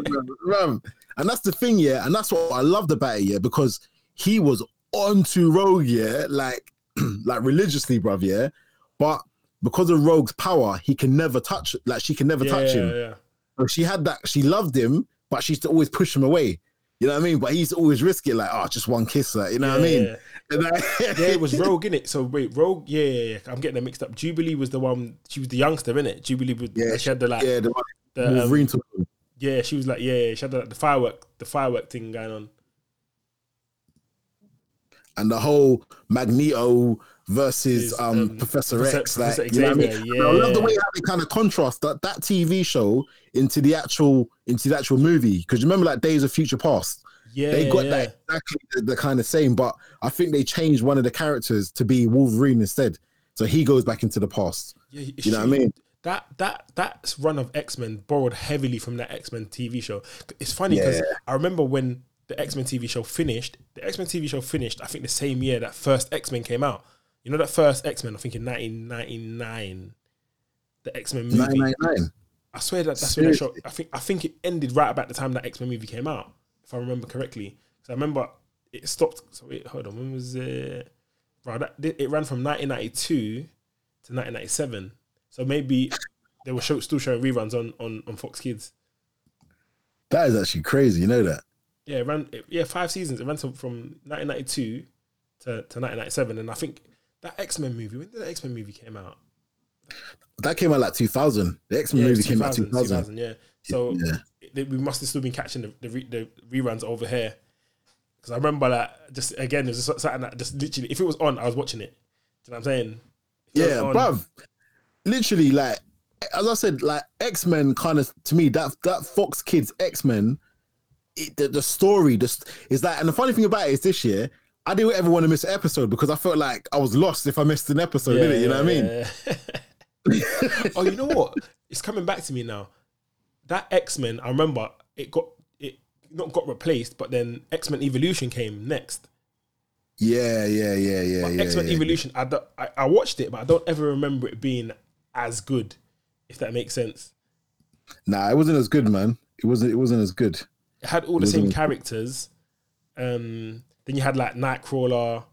yeah. [LAUGHS] And that's the thing, yeah. And that's what I loved about it, yeah, because he was onto Rogue, yeah, like, [CLEARS THROAT] like religiously, bruv, yeah. But because of Rogue's power, he can never touch, like, she can never yeah, touch yeah, him. yeah. So she had that, she loved him, but she used to always push him away. You know what I mean? But he's always risk it, like, oh, just one kiss, like, you know what I mean? Yeah. And like- [LAUGHS] Yeah, it was Rogue in it. So wait, Rogue. Yeah, yeah, yeah. I'm getting them mixed up. Jubilee was the one. She was the youngster in it. Jubilee was. Yeah, she had the like. yeah, the, the, um, yeah, she was like. Yeah, yeah, she had the, the firework. The firework thing going on. And the whole Magneto versus um, um, Professor, Professor- X. Like, Professor you know what I mean? And I love the way how they kind of contrast that that TV show into the actual into the actual movie. Because remember, like Days of Future Past, Yeah, they got yeah. that exactly the, the kind of same. But I think they changed one of the characters to be Wolverine instead. So he goes back into the past. Yeah, You know what I mean? That that that run of X Men borrowed heavily from that X Men TV show. It's funny because Yeah. I remember when the X Men TV show finished. The X Men TV show finished. I think the same year that first X Men came out. You know that first X Men. I think in 1999. The X Men movie. Nine nine nine. I swear that that's when that show. I think I think it ended right about the time that X Men movie came out, if I remember correctly. So I remember it stopped. So wait, hold on. When was it? Right, that it ran from 1992 to 1997. So maybe they were show, still showing reruns on on on Fox Kids. That is actually crazy. You know that? Yeah, it ran yeah five seasons. It ran to, from 1992 to, to 1997, and I think that X Men movie. When did the X Men movie came out? That came out like 2000. The X Men Yeah, movie came out 2000. Yeah. So Yeah. it- we must have still been catching the the, re, the reruns over here. Because I remember like just again, there's just something that just literally, if it was on, I was watching it. Do you know what I'm saying? Yeah, on- bruv. Literally, like as I said, like X Men kind of to me that that Fox Kids X Men, the, the story just is that. And the funny thing about it is this year. I didn't ever want to miss an episode because I felt like I was lost if I missed an episode, Yeah, innit? You know what I mean? yeah. [LAUGHS] oh, you know what? It's coming back to me now. That X Men, I remember it got it not got replaced, but then X Men Evolution came next. Yeah, yeah, yeah, yeah, yeah. X Men yeah. Evolution, I, don't- I I watched it, but I don't ever remember it being as good. If that makes sense, Nah, it wasn't as good, man. It wasn't. It wasn't as good. It had all the same characters. Um, then you had like Nightcrawler.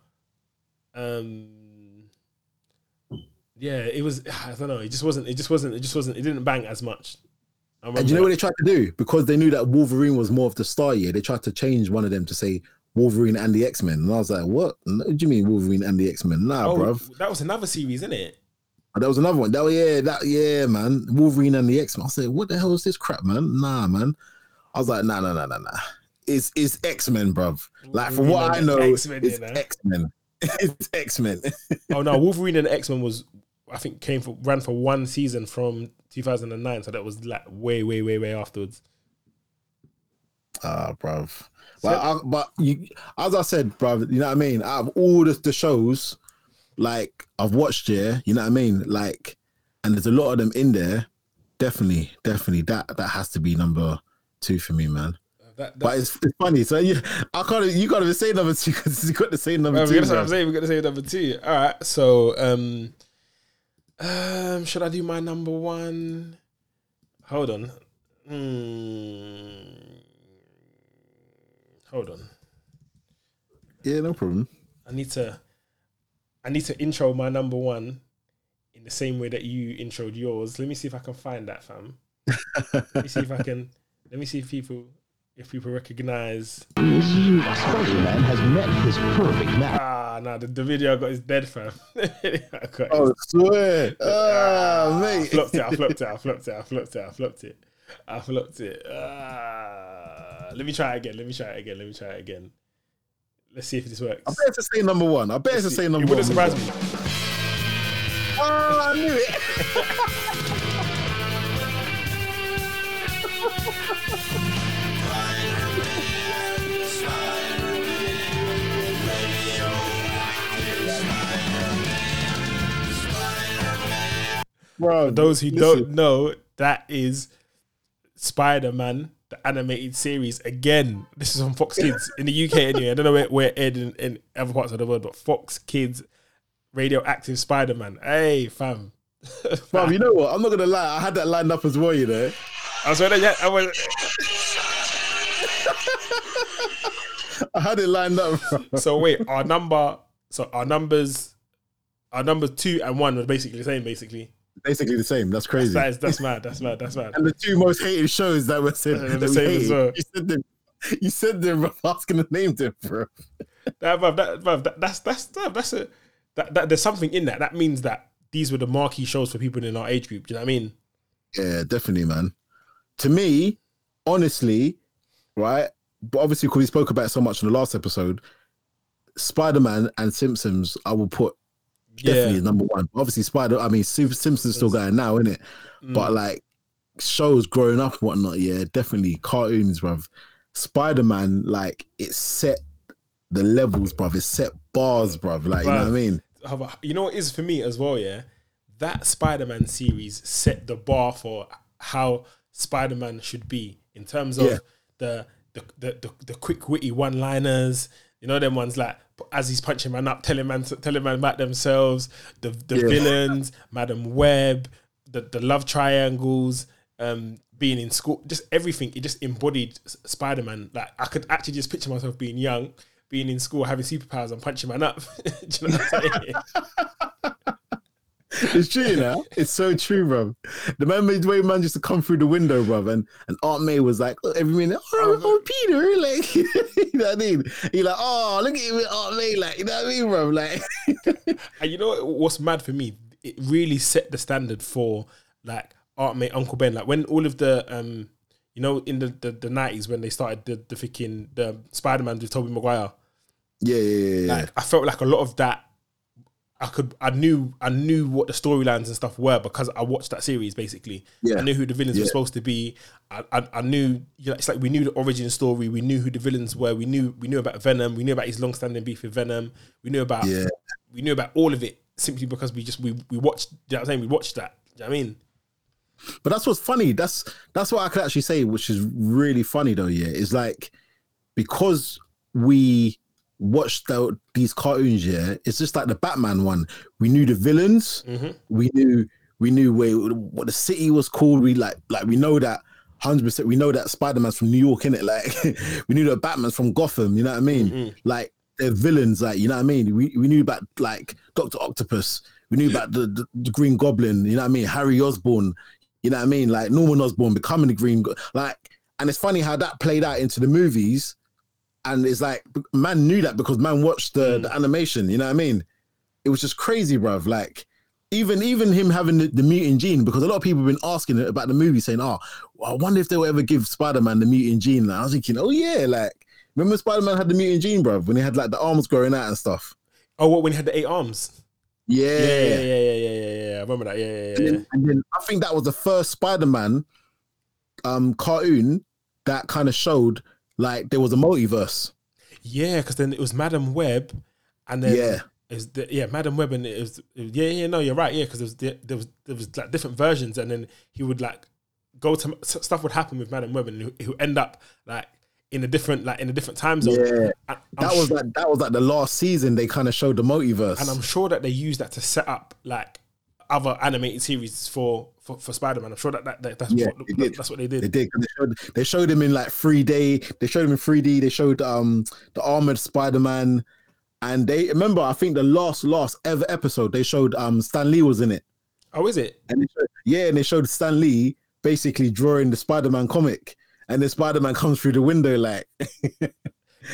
Um, yeah, it was. I don't know. It just wasn't. It just wasn't. It just wasn't. It didn't bang as much. And you know what they tried to do? Because they knew that Wolverine was more of the star year, they tried to change one of them to say Wolverine and the X Men. And I was like, what? What do you mean Wolverine and the X Men? Nah, Oh, bruv. that was another series, isn't it? But There was another one. That yeah, that yeah, man. Wolverine and the X Men. I said, what the hell is this crap, man? Nah, man. I was like, nah, nah, nah, nah, nah. It's it's X Men, bruv. Like from what I know, X-Men, it's? X Men. [LAUGHS] it's X Men. [LAUGHS] Oh no, Wolverine and X Men was, I think, came for ran for one season from 2009, so that was like way, way, way, way afterwards. Ah, bruv. But, I, but you, as I said, bruv, you know what I mean? Out of all the, the shows, like I've watched, yeah, you know what I mean? Like, and there's a lot of them in there. Definitely, definitely, that that has to be number two for me, man. That, But it's, it's funny. So you, I can't. You can't even say number two because you got the same number Well, two. we gotta, I'm bruv. saying we got to say number two. All right, so um, um, should I do my number one? Hold on. Hmm. Hold on. Yeah, no problem. I need to. I need to intro my number one in the same way that you introed yours. Let me see if I can find that, fam. let me see if I can. Let me see if people, if people recognize. Spider-Man has met his perfect match. Ah, no, the, the video I got is dead, fam. [LAUGHS] I got it. Oh, swear. Ah, I mate. flopped it. I flopped it. I flopped it. I flopped it. I flopped it. I flopped it. Ah, let me try it again. Let me try it again. Let me try it again. Let's see if this works. I bet to say number one. I bet to say number it one. wouldn't surprise me. Oh, I knew it. [LAUGHS] Bro, For those who listen, don't know, that is Spider Man, the animated series. Again, this is on Fox [LAUGHS] Kids in the UK anyway. I don't know where, where it aired in, in other parts of the world, but Fox Kids Radioactive Spider Man. Hey, fam. fam, you know what? I'm not gonna lie. I had that lined up as well. You know. I was ready. Yeah, I was. [LAUGHS] I had it lined up. Bro. So wait, our number, so our numbers, our numbers two and one was basically the same. Basically, Basically the same. That's crazy. that is that's mad. That's mad. That's mad. and the two most hated shows that were said Uh, the same as well. You said them. You said them. bro, [LAUGHS] asking the name them, bro. That, bruv, that, bruv, that, that's that's that, that's a that, that there's something in that. That means that these were the marquee shows for people in our age group. Do you know what I mean? Yeah, definitely, man. To me, honestly, right? But obviously, because we spoke about it so much in the last episode, Spider Man and Simpsons, I will put definitely Yeah. number one. Obviously, Spider. I mean, Super Simpsons still going now, isn't it? Mm. But like shows growing up, whatnot. Yeah, definitely cartoons, bruv. Spider Man, like it set the levels, bruv. It set bars, bruv. Like you know what I mean? You know what it is for me as well, yeah? That Spider Man series set the bar for how Spider Man should be in terms of Yeah. the, the, the, the, the quick, witty one liners. You know, them ones like as he's punching man up, telling man, telling man about themselves, the, the Yeah. villains, Madam Web, the, the love triangles, um, being in school, just everything. It just embodied Spider Man. Like, I could actually just picture myself being young, being in school, having superpowers and punching man up. [LAUGHS] Do you know what I'm saying? [LAUGHS] it's true, you know. It's so true, bro. The man, the way man used to come through the window, bro, and, and Aunt May was like, "Look, every minute, oh, oh Peter, like, [LAUGHS] you know what I mean? He like, oh, look at him, Aunt May, like, you know what I mean, bro? Like, [LAUGHS] And you know what- what's mad for me? It really set the standard for like Aunt May, Uncle Ben. Like when all of the um, you know, in the the, the 90s when they started the the freaking the Spider Man with Tobey Maguire. yeah, yeah, yeah, yeah. Like I felt like a lot of that. I could, I knew, I knew what the storylines and stuff were because I watched that series. Basically, Yeah. I knew who the villains were supposed to be. I, I, I knew, you know, it's like we knew the origin story. We knew who the villains were. We knew, we knew about Venom. We knew about his long-standing beef with Venom. We knew about, Yeah. we knew about all of it simply because we just we we watched. You know what I'm saying? We watched that. Do you know what I mean? But that's what's funny. That's that's what I could actually say, which is really funny though. Yeah, is like because we watched the, these cartoons. Yeah, it's just like the Batman one. We knew the villains. Mm-hmm. We knew we knew where what the city was called. We like like we know that. Hundred percent, we know that Spider Man's from New York, innit? [LAUGHS] Like, we knew that Batman's from Gotham. You know what I mean? Mm-hmm. Like, they're villains. Like, you know what I mean? We we knew about like Doctor Octopus. We knew about the, the, the Green Goblin. You know what I mean? Harry Osborn. You know what I mean? Like Norman Osborn becoming the Green. Go- like, and it's funny how that played out into the movies. And it's like man knew that because man watched the, the animation. You know what I mean? It was just crazy, bruv. Like even even him having the, the mutant gene, because a lot of people have been asking about the movie, saying, "Oh, well, I wonder if they'll ever give Spider Man the mutant gene." And I was thinking, "Oh yeah, like remember Spider Man had the mutant gene, bruv, when he had like the arms growing out and stuff." Oh, what when he had the eight arms? Yeah, Yeah, yeah, yeah, yeah, yeah, yeah. I remember that. Yeah, yeah, yeah. yeah. then, and then I think that was the first Spider Man um cartoon that kind of showed like there was a multiverse. Yeah, because then it was Madam Web, and then Yeah. was the, yeah Madam Web, and it was yeah yeah no you're right yeah because there was the- there was there was like different versions, and then he would like go to stuff would happen with Madam Web, and he- would end up like in a different like in a different time zone. Yeah. I'm That was su- like that was like the last season they kind of showed the multiverse. and I'm sure that they used that to set up like other animated series for for, for Spider Man. I'm sure that, that, that that's Yeah, what they did. that's what they did. They did. They showed, they showed him in like 3D. They showed him in 3D. They showed um the armored Spider Man, and they remember. I think the last last ever episode they showed um Stan Lee was in it, Oh, is it? and showed, yeah, and they showed Stan Lee basically drawing the Spider Man comic, and the Spider Man [LAUGHS] comes through the window like, [LAUGHS]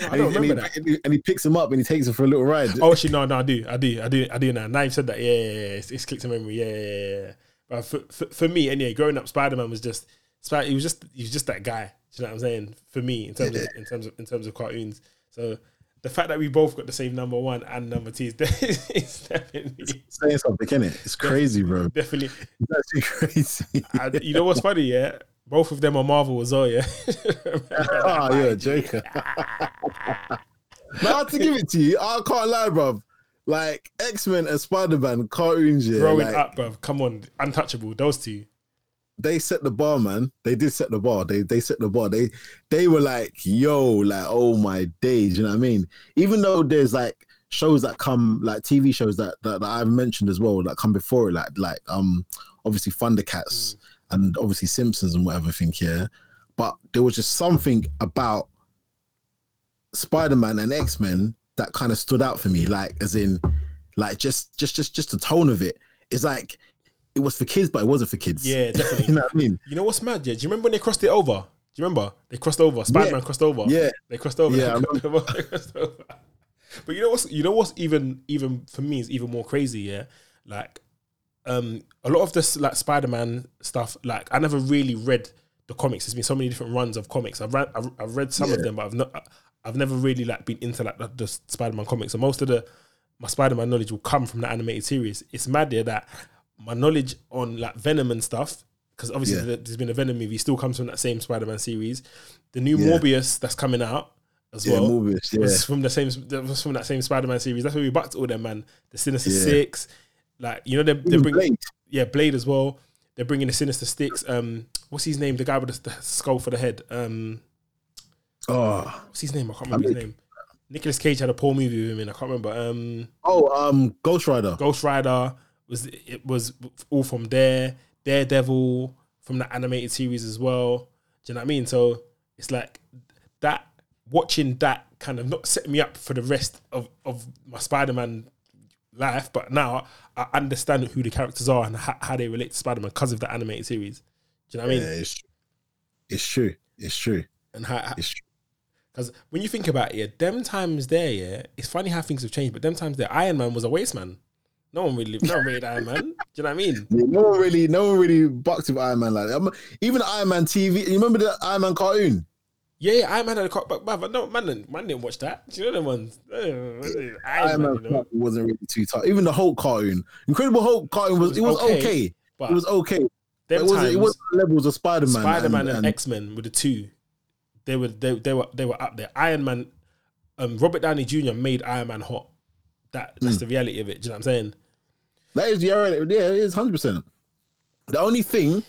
I and, don't he, and, he, remember that. and he- and he picks him up and he takes him for a little ride. Oh, actually, no, no, I do, I do, I do, I do now. Now you've said that, yeah, yeah, yeah. It's, it's clicked to memory, yeah, yeah, yeah. But for, for, for me, anyway, growing up, Spider Man was just, Spider, he was just, he was just that guy. Do you know what I'm saying? For me, in terms of, [LAUGHS] in terms of, in terms of cartoons. So the fact that we both got the same number one and number two is, [LAUGHS] is definitely, Saying something, can it? It's crazy, bro. definitely. It's actually [LAUGHS] crazy. You know what's funny? Yeah, both of them are Marvel as well. Yeah. oh, you're a joker. but I have to give it to you. I can't lie, bro. Like X Men and Spider Man cartoons, yeah, Growing like, up, bro. Come on, untouchable. Those two. they set the bar, man. They did set the bar. They they set the bar. They they were like, yo, like, oh my days, you know what I mean? Even though there's like shows that come, like TV shows that that, that I've mentioned as well, that come before it, like like um obviously Thundercats and obviously Simpsons and whatever. thing, think yeah, but there was just something about Spider Man and X Men that kind of stood out for me, like as in, like just just just just the tone of it. It's like it was for kids, but it wasn't for kids. Yeah, definitely. [LAUGHS] you know what I mean? You know what's mad? Yeah, do you remember when they crossed it over? Do you remember they crossed over? Spider Man crossed over. Yeah. they crossed over. Yeah, [LAUGHS] They crossed over. They crossed over. But you know what's you know what's even even for me is even more crazy. Yeah, like um a lot of this like Spider Man stuff. Like I never really read the comics. There's been so many different runs of comics. I've read I've, I've read some of them, but I've not I've never really like been into like the, the Spider Man comics. So most of the my Spider Man knowledge will come from the animated series. It's mad there that my knowledge on like Venom and stuff, because obviously Yeah. there's been a Venom movie, still comes from that same Spider Man series. The new Yeah. Morbius that's coming out as Yeah, well Morbius, yeah. was from the same was from that same Spider Man series. That's where we backed all them man. The Sinister. Six, like you know they're, they're bringing Blade. yeah Blade as well. They're bringing the Sinister Six. Um, what's his name? The guy with the, the skull for the head. Um, Oh, what's his name? I can't remember his name. Nicolas Cage had a poor movie with him in. I can't remember. Um, oh, um, Ghost Rider. Ghost Rider was it was all from there. Daredevil from the animated series as well. Do you know what I mean? So it's like that watching that kind of not set me up for the rest of, of my Spider Man life, but now I understand who the characters are and how, how they relate to Spider Man because of the animated series. Do you know what I mean? Yeah, it's, it's true. It's true. And how It's true. Because when you think about it, yeah, them times there, yeah, it's funny how things have changed. But them times there, Iron Man was a waste man. No one really, no one rated Iron Man. Do you know what I mean? Yeah, no one really, no one really bucked with Iron Man like that. Even Iron Man TV. You remember the Iron Man cartoon? Yeah, yeah, Iron Man had a cock, but, but no, man, didn't- man didn't watch that. Do you know them ones? Uh, Iron, Iron Man, Man you know? wasn't really too tough. Even the Hulk cartoon, Incredible Hulk cartoon was it was okay, okay. But It was okay. It wasn't. It wasn't the levels of Spider Man. Spider Man and, X Men were the two. They were they, they were they were up there. Iron Man, um, Robert Downey Jr. made Iron Man hot. That that's the reality of it. Do you know what I'm saying? That is yeah, yeah, it is hundred percent. The only thing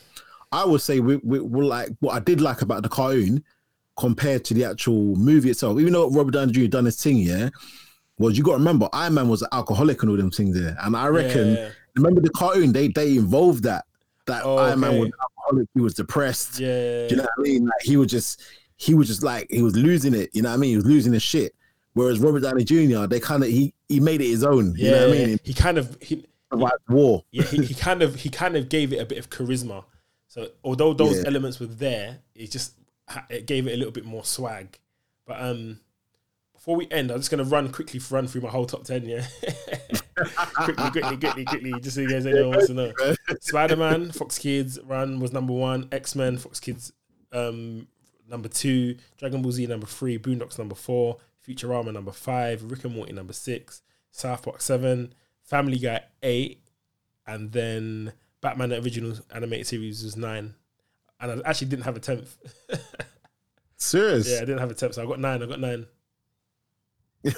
I would say we, we, we like what I did like about the cartoon compared to the actual movie itself, even though Robert Downey Jr. done his thing, yeah, was you got to remember Iron Man was an alcoholic and all them things there, and I reckon Yeah. remember the cartoon they they involved that that Oh, Iron Man was alcoholic, he was depressed, Yeah, Do you know what I mean? Like he was just he was just like he was losing it. You know what I mean? He was losing his shit. Whereas Robert Downey Jr. they kind of he he made it his own. You know what I mean? He kind of he Survived war. yeah he, he kind of he kind of gave it a bit of charisma. So although those Yeah. elements were there, it just it gave it a little bit more swag. But um, before we end, I'm just gonna run quickly run through my whole top ten. Yeah, [LAUGHS] quickly, quickly, quickly, quickly, just in case anyone wants to know. Spider Man, Fox Kids Run was number one. X Men, Fox Kids um, number two. Dragon Ball Z number three. Boondocks number four. Futurama number five. Rick and Morty number six. South Park seven. Family Guy eight, and then Batman the original animated series was nine. And I actually didn't have a tenth. [LAUGHS] Serious. yeah, I didn't have a tenth, so I got nine. I got nine. [LAUGHS]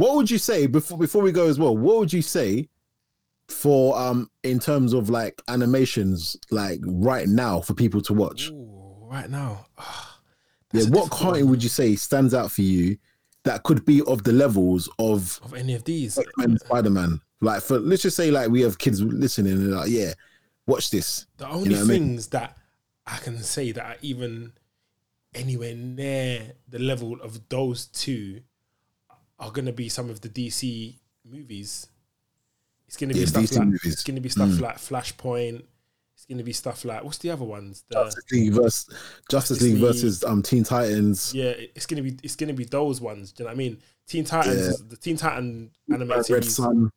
What would you say before before we go as well? What would you say for um in terms of like animations like right now for people to watch? Ooh, right now. ah, yeah, what cartoon would you say stands out for you that could be of the levels of of any of these? X-Men, Spider-Man? Like for let's just say like we have kids listening and like, yeah, watch this. The only know what I mean? things that I can say that are even anywhere near the level of those two are going to be some of the DC movies. It's going to be Yeah, stuff DC like movies. Mm. it's going to be stuff like Flashpoint. It's going to be stuff like what's the other ones? The, Justice League versus Justice Justice League League. versus um Teen Titans. yeah, it's to be it's to be those ones. Do you know what I mean? Teen Titans, Yeah. the Teen Titan animated Red series. Sun.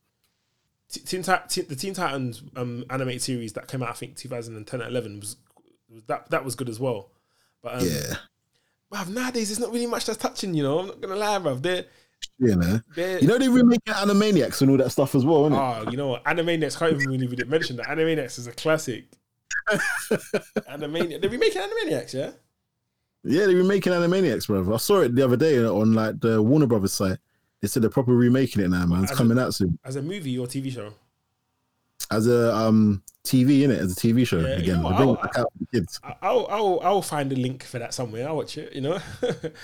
T- Teen, Teen- the Teen Titans um, animated series that came out, I think 2010 or 11 was, was that that was good as well. But um, Yeah. bruv, nowadays there's not really much that's touching. You know, I'm not gonna lie, bruv. They're Yeah, man. they're You know they remaking Animaniacs and all that stuff as well, isn't it? oh, you know what? Animaniacs can't even really really mention that. Animaniacs is a classic. [LAUGHS] Animaniacs, they're remaking Animaniacs, yeah. Yeah, they remaking Animaniacs, bro. I saw it the other day on like the Warner Brothers site. They said they're probably remaking it now, man. It's As coming out soon As a movie or TV show. as a um TV in it, as a TV show Yeah, you again. know They're bringing what, it back out for kids. I'll I'll I'll find a link for that somewhere. I'll watch it. You know, [LAUGHS]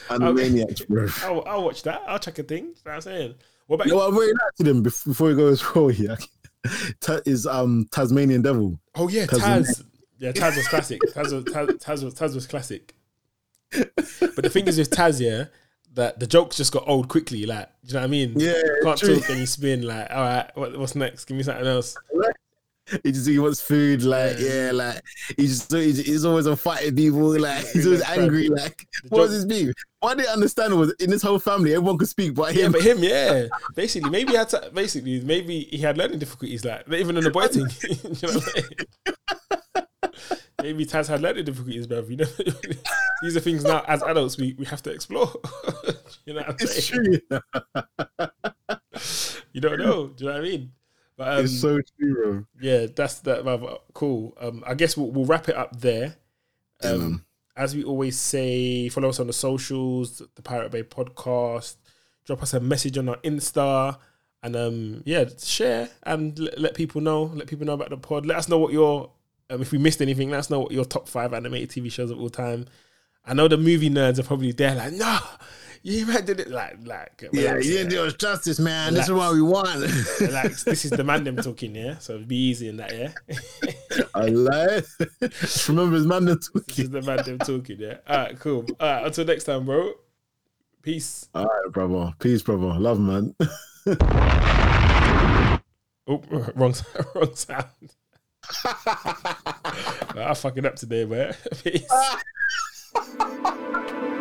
Animaniacs, bro. [LAUGHS] I'll, I'll watch that. I'll check a thing. You know what I'm saying. What about You know what I really like to them bef- before we go as well here [LAUGHS] Ta- is um Tasmanian Devil. Oh yeah, Tasmania. Taz. Yeah, Taz was classic. Taz was Taz, Taz was Taz was classic. But the thing is with Taz, yeah, that the jokes just got old quickly. Like, do you know what I mean? Yeah, can't true. talk and you spin. Like, all right, what, what's next? Give me something else. [LAUGHS] He just he wants food, like yeah, like he's just he's, he's always on fighting people, like [LAUGHS] he's always angry, like what was his beef? What I didn't understand was in his whole family, everyone could speak but Yeah, him. but him, [LAUGHS] yeah. Basically, maybe he had to, basically maybe he had learning difficulties. Like, even in the boy thing. you know saying? Maybe Taz had learning difficulties, bruv. You know, these are things now as adults we, we have to explore. you know it's saying? true. You don't know. Do you know what I mean? But um, it's so true, bro. yeah, that's that. Cool. Um, I guess we'll, we'll wrap it up there. Um, as we always say, follow us on the socials, the Pirate Bay Podcast. Drop us a message on our Insta, and um, yeah, share and let, let people know. Let people know about the pod. Let us know what your um, if we missed anything. Let us know what your top five animated TV shows of all time. I know the movie nerds are probably there, like, no, you man did it, like, like, Yeah, you didn't do us justice, man. This is what we want. Relax. [LAUGHS] This is the man them talking, yeah. So be easy in that, yeah. I lie. [LAUGHS] Remember it's man that took this is the man them talking, yeah. All right, cool. All right, until next time, bro. Peace. All right, brother. Peace, brother. Love, man. [LAUGHS] Oh, wrong, wrong sound. I'm fucking up today, man. Peace. Ha ha ha!